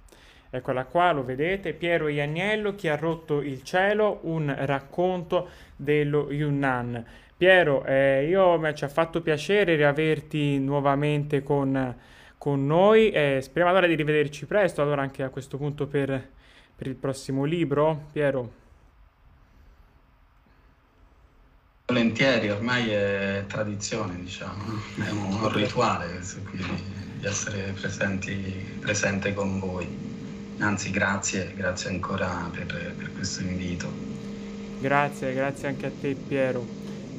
Eccola qua, lo vedete, Piero Ianiello, Chi ha rotto il cielo, un racconto dello Yunnan. Piero, eh, io, ci ha fatto piacere riaverti nuovamente con, con noi, eh, speriamo allora di rivederci presto, allora anche a questo punto per, per il prossimo libro, Piero. Volentieri, ormai è tradizione, diciamo, è un, un rituale di essere presenti, presente con voi. Anzi, grazie, grazie ancora per, per questo invito. Grazie, grazie anche a te Piero.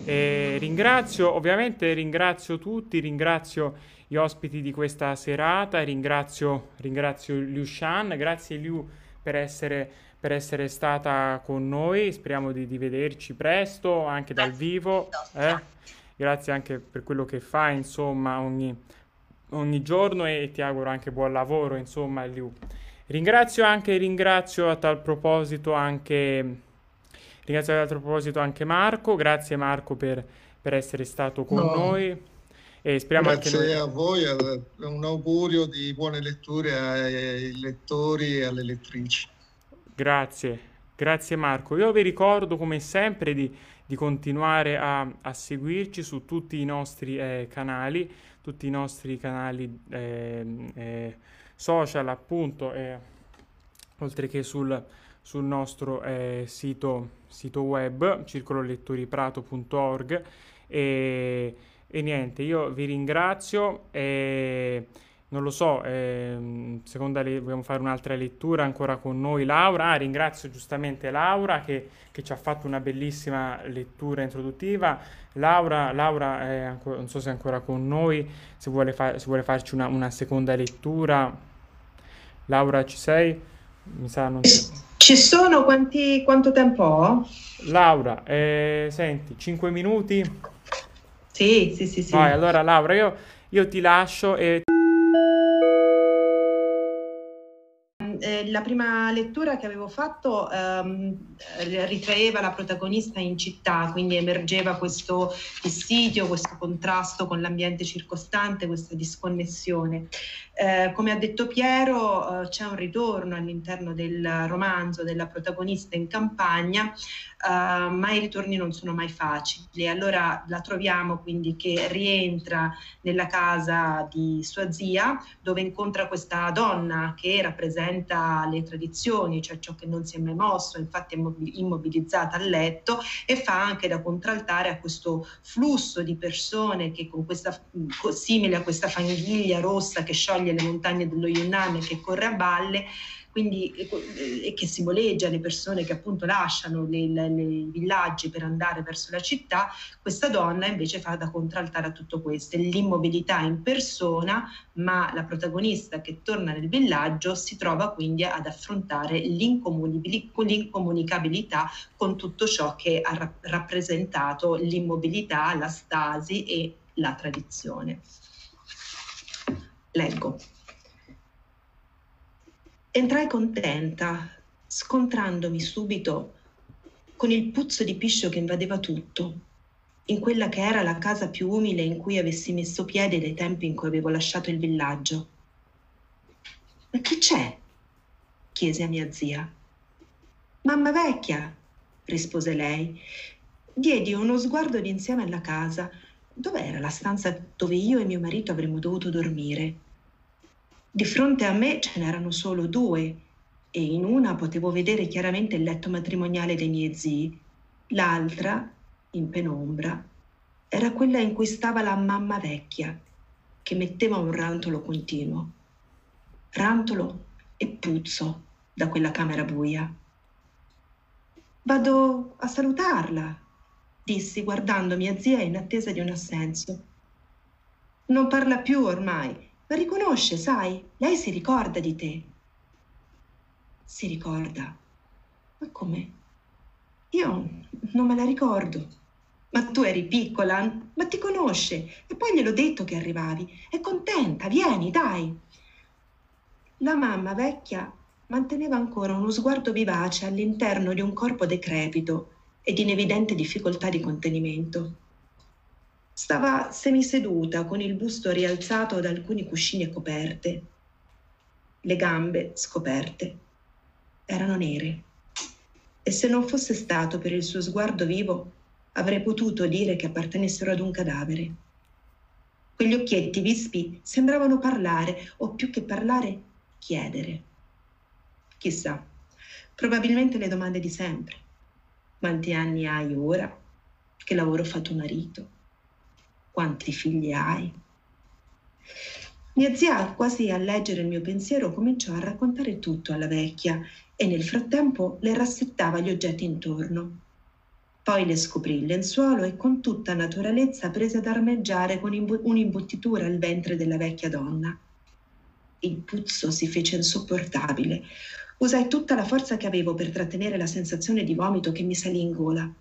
E ringrazio, ovviamente ringrazio tutti, ringrazio gli ospiti di questa serata, ringrazio, ringrazio Liu Shan, grazie Liu per essere, per essere stata con noi, speriamo di, di vederci presto anche dal vivo. Eh? Grazie anche per quello che fai, insomma, ogni, ogni giorno e ti auguro anche buon lavoro, insomma, Liu. Ringrazio anche, ringrazio a tal proposito anche, ringrazio a tal proposito anche Marco, grazie Marco per, per essere stato con no. noi. E speriamo grazie anche noi... a voi, un augurio di buone letture ai lettori e alle lettrici. Grazie, grazie Marco. Io vi ricordo come sempre di, di continuare a, a, seguirci su tutti i nostri eh, canali, tutti i nostri canali eh, eh, social appunto oltre che sul, sul nostro eh, sito, sito web circololettoriprato.org e, e niente io vi ringrazio e non lo so, eh, seconda le- vogliamo fare un'altra lettura ancora con noi Laura. Ah, ringrazio giustamente Laura che, che, ci ha fatto una bellissima lettura introduttiva. Laura, Laura ancora, non so se è ancora con noi, se vuole, fa- se vuole farci una, una, seconda lettura. Laura, ci sei? Mi sa non... Ci sono quanti, quanto tempo ho? Laura, eh, senti, 5 minuti? Sì, sì, sì, sì. Vai, allora Laura, io, io ti lascio e... la prima lettura che avevo fatto ehm, ritraeva la protagonista in città, quindi emergeva questo dissidio, questo contrasto con l'ambiente circostante, questa disconnessione. Eh, come ha detto Piero, eh, c'è un ritorno all'interno del romanzo della protagonista in campagna, eh, ma i ritorni non sono mai facili. Allora la troviamo quindi che rientra nella casa di sua zia, dove incontra questa donna che rappresenta le tradizioni, cioè ciò che non si è mai mosso, infatti è immobilizzata a letto, e fa anche da contraltare a questo flusso di persone che con questa simile a questa fanghiglia rossa che scioglie le montagne dello Yunnan che corre a valle quindi, e che simboleggia le persone che appunto lasciano i villaggi per andare verso la città, questa donna invece fa da contraltare a tutto questo, l'immobilità in persona, ma la protagonista che torna nel villaggio si trova quindi ad affrontare l'incomunicabilità con tutto ciò che ha rappresentato l'immobilità, la stasi e la tradizione. Leggo. Entrai contenta, scontrandomi subito con il puzzo di piscio che invadeva tutto, in quella che era la casa più umile in cui avessi messo piede dai tempi in cui avevo lasciato il villaggio. Ma chi c'è? chiese a mia zia. Mamma vecchia, rispose lei. Diedi uno sguardo d'insieme alla casa. Dov'era la stanza dove io e mio marito avremmo dovuto dormire? Di fronte a me ce n'erano solo due e in una potevo vedere chiaramente il letto matrimoniale dei miei zii, l'altra, in penombra, era quella in cui stava la mamma vecchia, che metteva un rantolo continuo. Rantolo e puzzo da quella camera buia. Vado a salutarla, dissi guardando mia zia in attesa di un assenso. Non parla più ormai, la riconosce, sai? Lei si ricorda di te. Si ricorda. Ma come? Io non me la ricordo. Ma tu eri piccola, ma ti conosce. E poi gliel'ho detto che arrivavi. È contenta, vieni, dai. La mamma vecchia manteneva ancora uno sguardo vivace all'interno di un corpo decrepito ed in evidente difficoltà di contenimento. Stava semiseduta con il busto rialzato da alcuni cuscini e coperte. Le gambe scoperte erano nere e se non fosse stato per il suo sguardo vivo avrei potuto dire che appartenessero ad un cadavere. Quegli occhietti vispi sembravano parlare, o più che parlare, chiedere. Chissà, probabilmente le domande di sempre. Quanti anni hai ora? Che lavoro fa tuo marito? Quanti figli hai? Mia zia, quasi a leggere il mio pensiero, cominciò a raccontare tutto alla vecchia e nel frattempo le rassettava gli oggetti intorno. Poi le scoprì il lenzuolo e con tutta naturalezza prese ad armeggiare con imbu- un'imbottitura al ventre della vecchia donna. Il puzzo si fece insopportabile. Usai tutta la forza che avevo per trattenere la sensazione di vomito che mi salì in gola.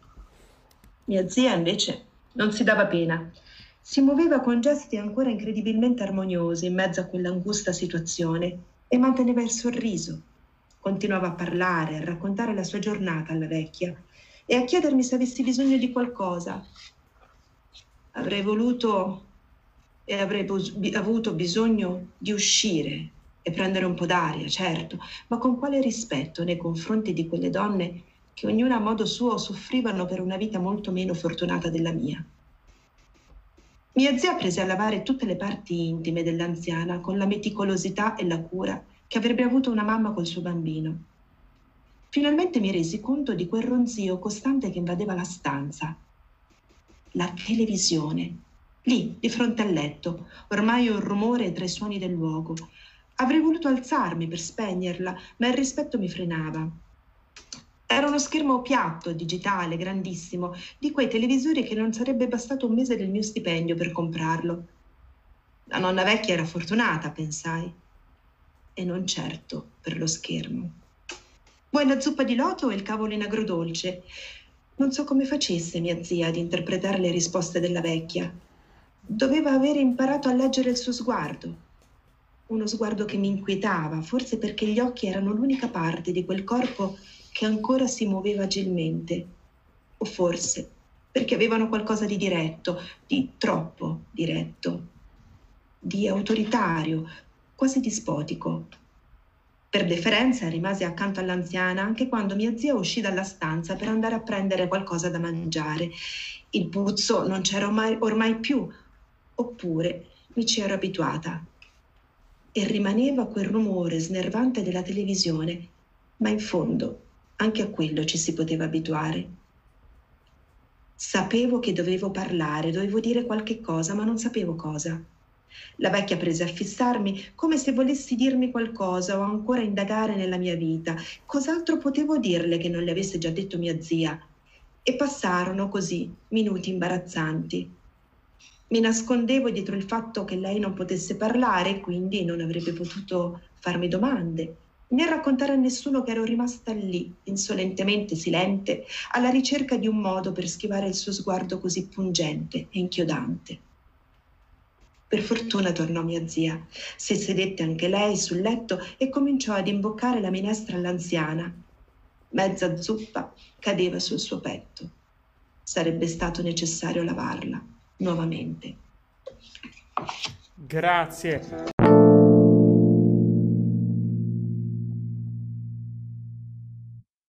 Mia zia invece non si dava pena. Si muoveva con gesti ancora incredibilmente armoniosi in mezzo a quell'angusta situazione e manteneva il sorriso. Continuava a parlare, a raccontare la sua giornata alla vecchia e a chiedermi se avessi bisogno di qualcosa. Avrei voluto e avrei avuto bisogno di uscire e prendere un po' d'aria, certo, ma con quale rispetto nei confronti di quelle donne che ognuna a modo suo soffrivano per una vita molto meno fortunata della mia. Mia zia prese a lavare tutte le parti intime dell'anziana con la meticolosità e la cura che avrebbe avuto una mamma col suo bambino. Finalmente mi resi conto di quel ronzio costante che invadeva la stanza. La televisione, lì, di fronte al letto, ormai un rumore tra i suoni del luogo. Avrei voluto alzarmi per spegnerla, ma il rispetto mi frenava. Era uno schermo piatto, digitale, grandissimo, di quei televisori che non sarebbe bastato un mese del mio stipendio per comprarlo. La nonna vecchia era fortunata, pensai, e non certo per lo schermo. Vuoi la zuppa di loto o il cavolo in agrodolce? Non so come facesse mia zia ad interpretare le risposte della vecchia. Doveva avere imparato a leggere il suo sguardo. Uno sguardo che mi inquietava, forse perché gli occhi erano l'unica parte di quel corpo che ancora si muoveva agilmente. O forse perché avevano qualcosa di diretto, di troppo diretto, di autoritario, quasi dispotico. Per deferenza rimase accanto all'anziana anche quando mia zia uscì dalla stanza per andare a prendere qualcosa da mangiare. Il puzzo non c'era ormai, ormai più, oppure mi ci ero abituata. E rimaneva quel rumore snervante della televisione, ma in fondo anche a quello ci si poteva abituare. Sapevo che dovevo parlare, dovevo dire qualche cosa, ma non sapevo cosa. La vecchia prese a fissarmi come se volessi dirmi qualcosa o ancora indagare nella mia vita. Cos'altro potevo dirle che non le avesse già detto mia zia? E passarono così minuti imbarazzanti. Mi nascondevo dietro il fatto che lei non potesse parlare quindi non avrebbe potuto farmi domande, né raccontare a nessuno che ero rimasta lì, insolentemente silente, alla ricerca di un modo per schivare il suo sguardo così pungente e inchiodante. Per fortuna tornò mia zia. Si sedette anche lei sul letto e cominciò ad imboccare la minestra all'anziana. Mezza zuppa cadeva sul suo petto. Sarebbe stato necessario lavarla nuovamente. Grazie.